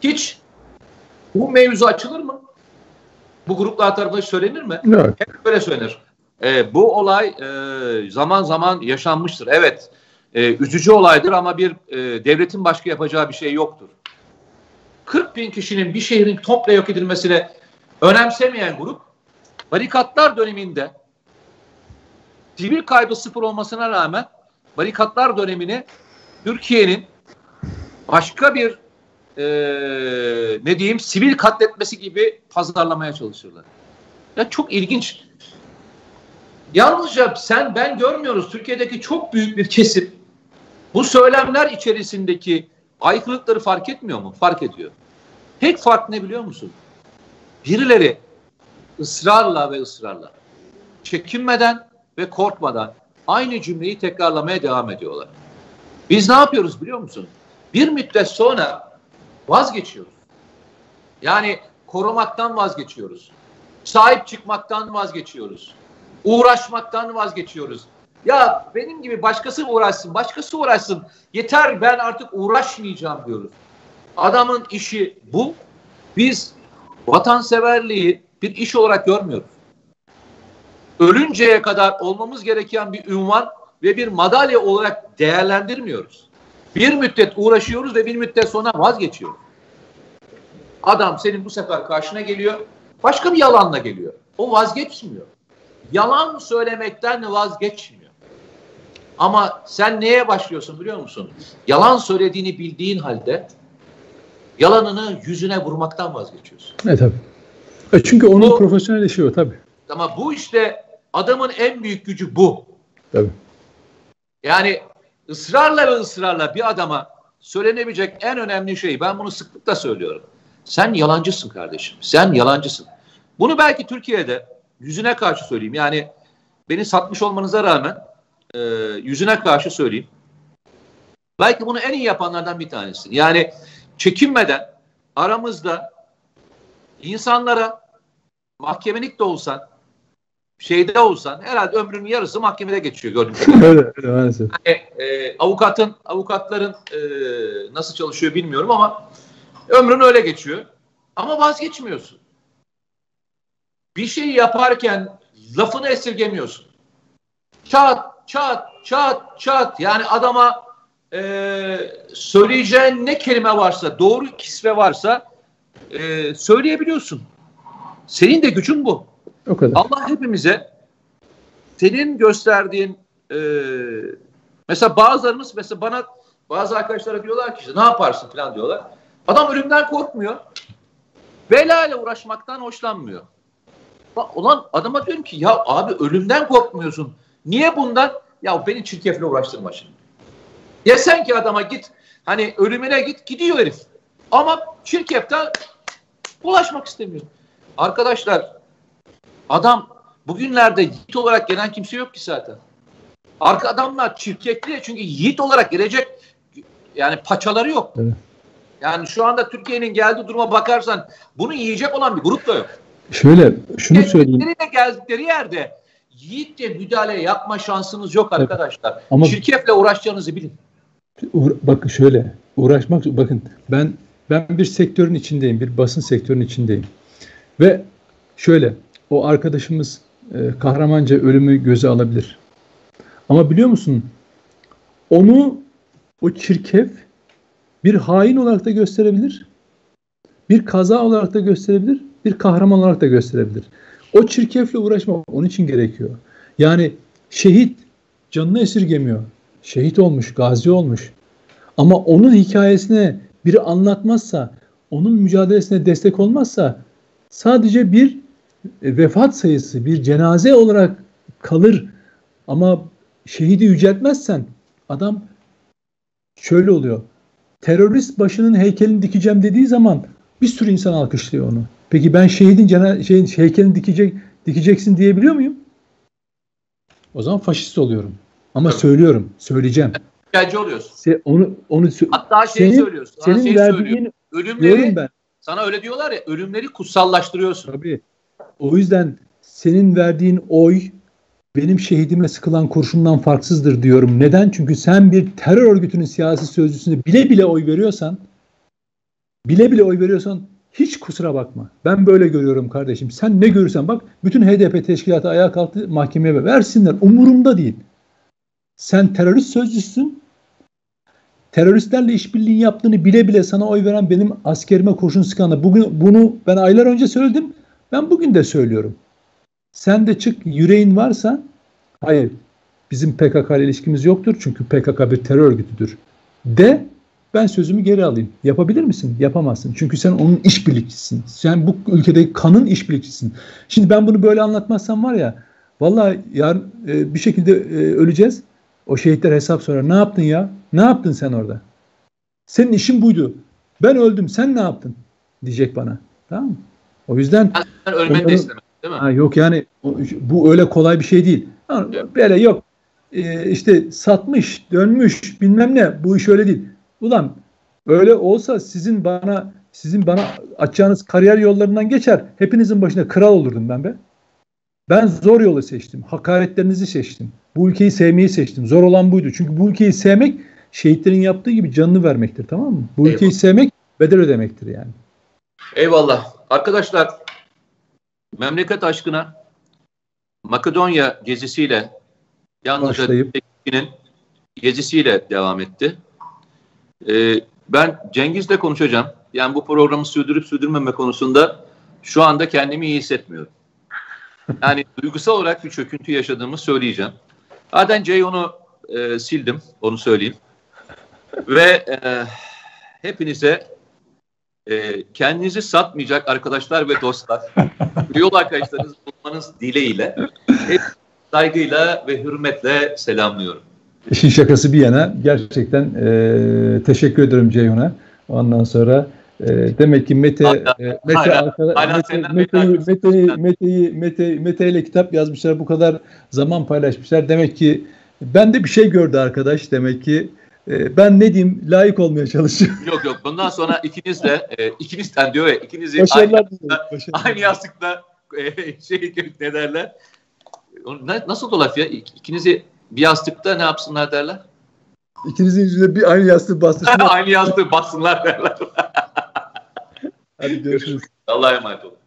Speaker 2: Hiç bu mevzu açılır mı? Bu gruplar tarafından söylenir mi? Evet. Hep böyle söylenir. E, bu olay e, zaman zaman yaşanmıştır. Evet, e, üzücü olaydır ama bir e, devletin başka yapacağı bir şey yoktur. 40 bin kişinin bir şehrin topla yok edilmesine önemsemeyen grup barikatlar döneminde sivil kaybı sıfır olmasına rağmen barikatlar dönemini Türkiye'nin başka bir e, ne diyeyim sivil katletmesi gibi pazarlamaya çalışırlar. Ya çok ilginç. Yalnızca sen ben görmüyoruz. Türkiye'deki çok büyük bir kesim bu söylemler içerisindeki aykırılıkları fark etmiyor mu? Fark ediyor. Tek fark ne biliyor musun? Birileri ısrarla ve ısrarla çekinmeden ve korkmadan aynı cümleyi tekrarlamaya devam ediyorlar. Biz ne yapıyoruz biliyor musun? Bir müddet sonra vazgeçiyoruz. Yani korumaktan vazgeçiyoruz. Sahip çıkmaktan vazgeçiyoruz. Uğraşmaktan vazgeçiyoruz. Ya benim gibi başkası uğraşsın, başkası uğraşsın. Yeter ben artık uğraşmayacağım diyoruz. Adamın işi bu. Biz vatanseverliği bir iş olarak görmüyoruz. Ölünceye kadar olmamız gereken bir ünvan ve bir madalya olarak değerlendirmiyoruz. Bir müddet uğraşıyoruz ve bir müddet sonra vazgeçiyoruz. Adam senin bu sefer karşına geliyor, başka bir yalanla geliyor. O vazgeçmiyor. Yalan söylemekten vazgeçmiyor. Ama sen neye başlıyorsun biliyor musun? Yalan söylediğini bildiğin halde yalanını yüzüne vurmaktan vazgeçiyorsun.
Speaker 3: Evet tabii. E çünkü onun bu, profesyonel işi o tabii.
Speaker 2: Ama bu işte adamın en büyük gücü bu. Tabii. Yani ısrarla ve ısrarla bir adama söylenebilecek en önemli şey ben bunu sıklıkla söylüyorum. Sen yalancısın kardeşim. Sen yalancısın. Bunu belki Türkiye'de yüzüne karşı söyleyeyim. Yani beni satmış olmanıza rağmen e, yüzüne karşı söyleyeyim. Belki bunu en iyi yapanlardan bir tanesi. Yani çekinmeden aramızda insanlara mahkemelik de olsan şeyde olsan herhalde ömrünün yarısı mahkemede geçiyor gördüğüm [laughs] Evet, evet maalesef. Yani, e, avukatın, avukatların e, nasıl çalışıyor bilmiyorum ama ömrün öyle geçiyor. Ama vazgeçmiyorsun. Bir şey yaparken lafını esirgemiyorsun. Çat çat çat çat yani adama e, söyleyeceğin ne kelime varsa doğru kisve varsa e, söyleyebiliyorsun. Senin de gücün bu. O kadar. Allah hepimize senin gösterdiğin e, mesela bazılarımız mesela bana bazı arkadaşlara diyorlar ki işte ne yaparsın falan diyorlar. Adam ölümden korkmuyor. Bela ile uğraşmaktan hoşlanmıyor. Ulan adama diyorum ki ya abi ölümden korkmuyorsun. Niye bundan? Ya beni çirkefle uğraştırma şimdi. Desen ki adama git hani ölümüne git gidiyor herif. Ama çirkeften ulaşmak istemiyor. Arkadaşlar adam bugünlerde yiğit olarak gelen kimse yok ki zaten. Arka adamlar çirkefli çünkü yiğit olarak gelecek yani paçaları yok. Evet. Yani şu anda Türkiye'nin geldiği duruma bakarsan bunu yiyecek olan bir grup da yok.
Speaker 3: Şöyle şunu söyleyeyim.
Speaker 2: de geldikleri yerde yiğitçe müdahale yapma şansınız yok arkadaşlar. Evet. Ama Çirkefle uğraşacağınızı bilin.
Speaker 3: Bakın şöyle uğraşmak bakın ben ben bir sektörün içindeyim. Bir basın sektörünün içindeyim. Ve şöyle o arkadaşımız e, kahramanca ölümü göze alabilir. Ama biliyor musun? Onu o çirkef bir hain olarak da gösterebilir. Bir kaza olarak da gösterebilir. Bir kahraman olarak da gösterebilir. O çirkefle uğraşmak onun için gerekiyor. Yani şehit canını esirgemiyor. Şehit olmuş, gazi olmuş. Ama onun hikayesine biri anlatmazsa, onun mücadelesine destek olmazsa sadece bir vefat sayısı, bir cenaze olarak kalır. Ama şehidi yüceltmezsen adam şöyle oluyor. Terörist başının heykelini dikeceğim dediği zaman bir sürü insan alkışlıyor onu. Peki ben şehidin cena şeyin heykelini dikecek dikeceksin diyebiliyor muyum? O zaman faşist oluyorum. Ama evet. söylüyorum, söyleyeceğim.
Speaker 2: Gelci oluyorsun.
Speaker 3: Se, onu onu
Speaker 2: Hatta şey senin, söylüyorsun. Sana senin şey verdiğin ölümleri ben. Sana öyle diyorlar ya, ölümleri kutsallaştırıyorsun.
Speaker 3: Tabii. O yüzden senin verdiğin oy benim şehidime sıkılan kurşundan farksızdır diyorum. Neden? Çünkü sen bir terör örgütünün siyasi sözcüsüne bile bile oy veriyorsan bile bile oy veriyorsan hiç kusura bakma. Ben böyle görüyorum kardeşim. Sen ne görürsen bak bütün HDP teşkilatı ayağa kalktı mahkemeye versinler. Umurumda değil. Sen terörist sözcüsün. Teröristlerle işbirliği yaptığını bile bile sana oy veren benim askerime kurşun sıkanı. Bugün bunu ben aylar önce söyledim. Ben bugün de söylüyorum. Sen de çık yüreğin varsa hayır bizim PKK ile ilişkimiz yoktur çünkü PKK bir terör örgütüdür. De ben sözümü geri alayım. Yapabilir misin? Yapamazsın. Çünkü sen onun işbirlikçisin. Sen bu ülkedeki kanın işbirlikçisin. Şimdi ben bunu böyle anlatmazsam var ya vallahi yarın e, bir şekilde e, öleceğiz. O şehitler hesap sorar. Ne yaptın ya? Ne yaptın sen orada? Senin işin buydu. Ben öldüm. Sen ne yaptın? Diyecek bana. Tamam mı? O yüzden
Speaker 2: ben ölmeni de istemem. Değil mi? Ha,
Speaker 3: yok yani bu öyle kolay bir şey değil. Ha, böyle yok. Ee, işte satmış, dönmüş, bilmem ne. Bu iş öyle değil. Ulan öyle olsa sizin bana sizin bana açacağınız kariyer yollarından geçer. Hepinizin başına kral olurdum ben be. Ben zor yolu seçtim. Hakaretlerinizi seçtim. Bu ülkeyi sevmeyi seçtim. Zor olan buydu. Çünkü bu ülkeyi sevmek şehitlerin yaptığı gibi canını vermektir tamam mı? Bu Eyvallah. ülkeyi sevmek bedel ödemektir yani.
Speaker 2: Eyvallah. Arkadaşlar memleket aşkına Makedonya gezisiyle yalnızca Tekin'in gezisiyle devam etti. Ee, ben Cengiz'le konuşacağım. Yani bu programı sürdürüp sürdürmeme konusunda şu anda kendimi iyi hissetmiyorum. Yani [laughs] duygusal olarak bir çöküntü yaşadığımı söyleyeceğim. Zaten Ceyhun'u e, sildim, onu söyleyeyim. Ve e, hepinize e, kendinizi satmayacak arkadaşlar ve dostlar, [laughs] yol arkadaşlarınız bulmanız dileğiyle hep saygıyla ve hürmetle selamlıyorum.
Speaker 3: İşin şakası bir yana gerçekten e, teşekkür ederim Ceyhun'a. Ondan sonra e, demek ki Mete hala, e, Mete hala, arkada, hala Mete, Mete'yi Mete'yi Mete'yi Mete, Mete ile kitap yazmışlar. Bu kadar zaman paylaşmışlar. Demek ki ben de bir şey gördü arkadaş demek ki e, ben ne diyeyim layık olmaya çalışıyorum. [laughs]
Speaker 2: Yok yok bundan sonra ikiniz de [laughs] e, ikinizden diyor ya ikinizi aynı yastıkta, aynı yastıkta e, [laughs] şey ne derler nasıl da laf ya ikinizi bir yastıkta ne yapsınlar derler?
Speaker 3: İkinizin yüzüne bir aynı yastığı bastırsınlar.
Speaker 2: aynı yastığı bassınlar derler.
Speaker 3: Hadi görüşürüz.
Speaker 2: Allah'a emanet olun.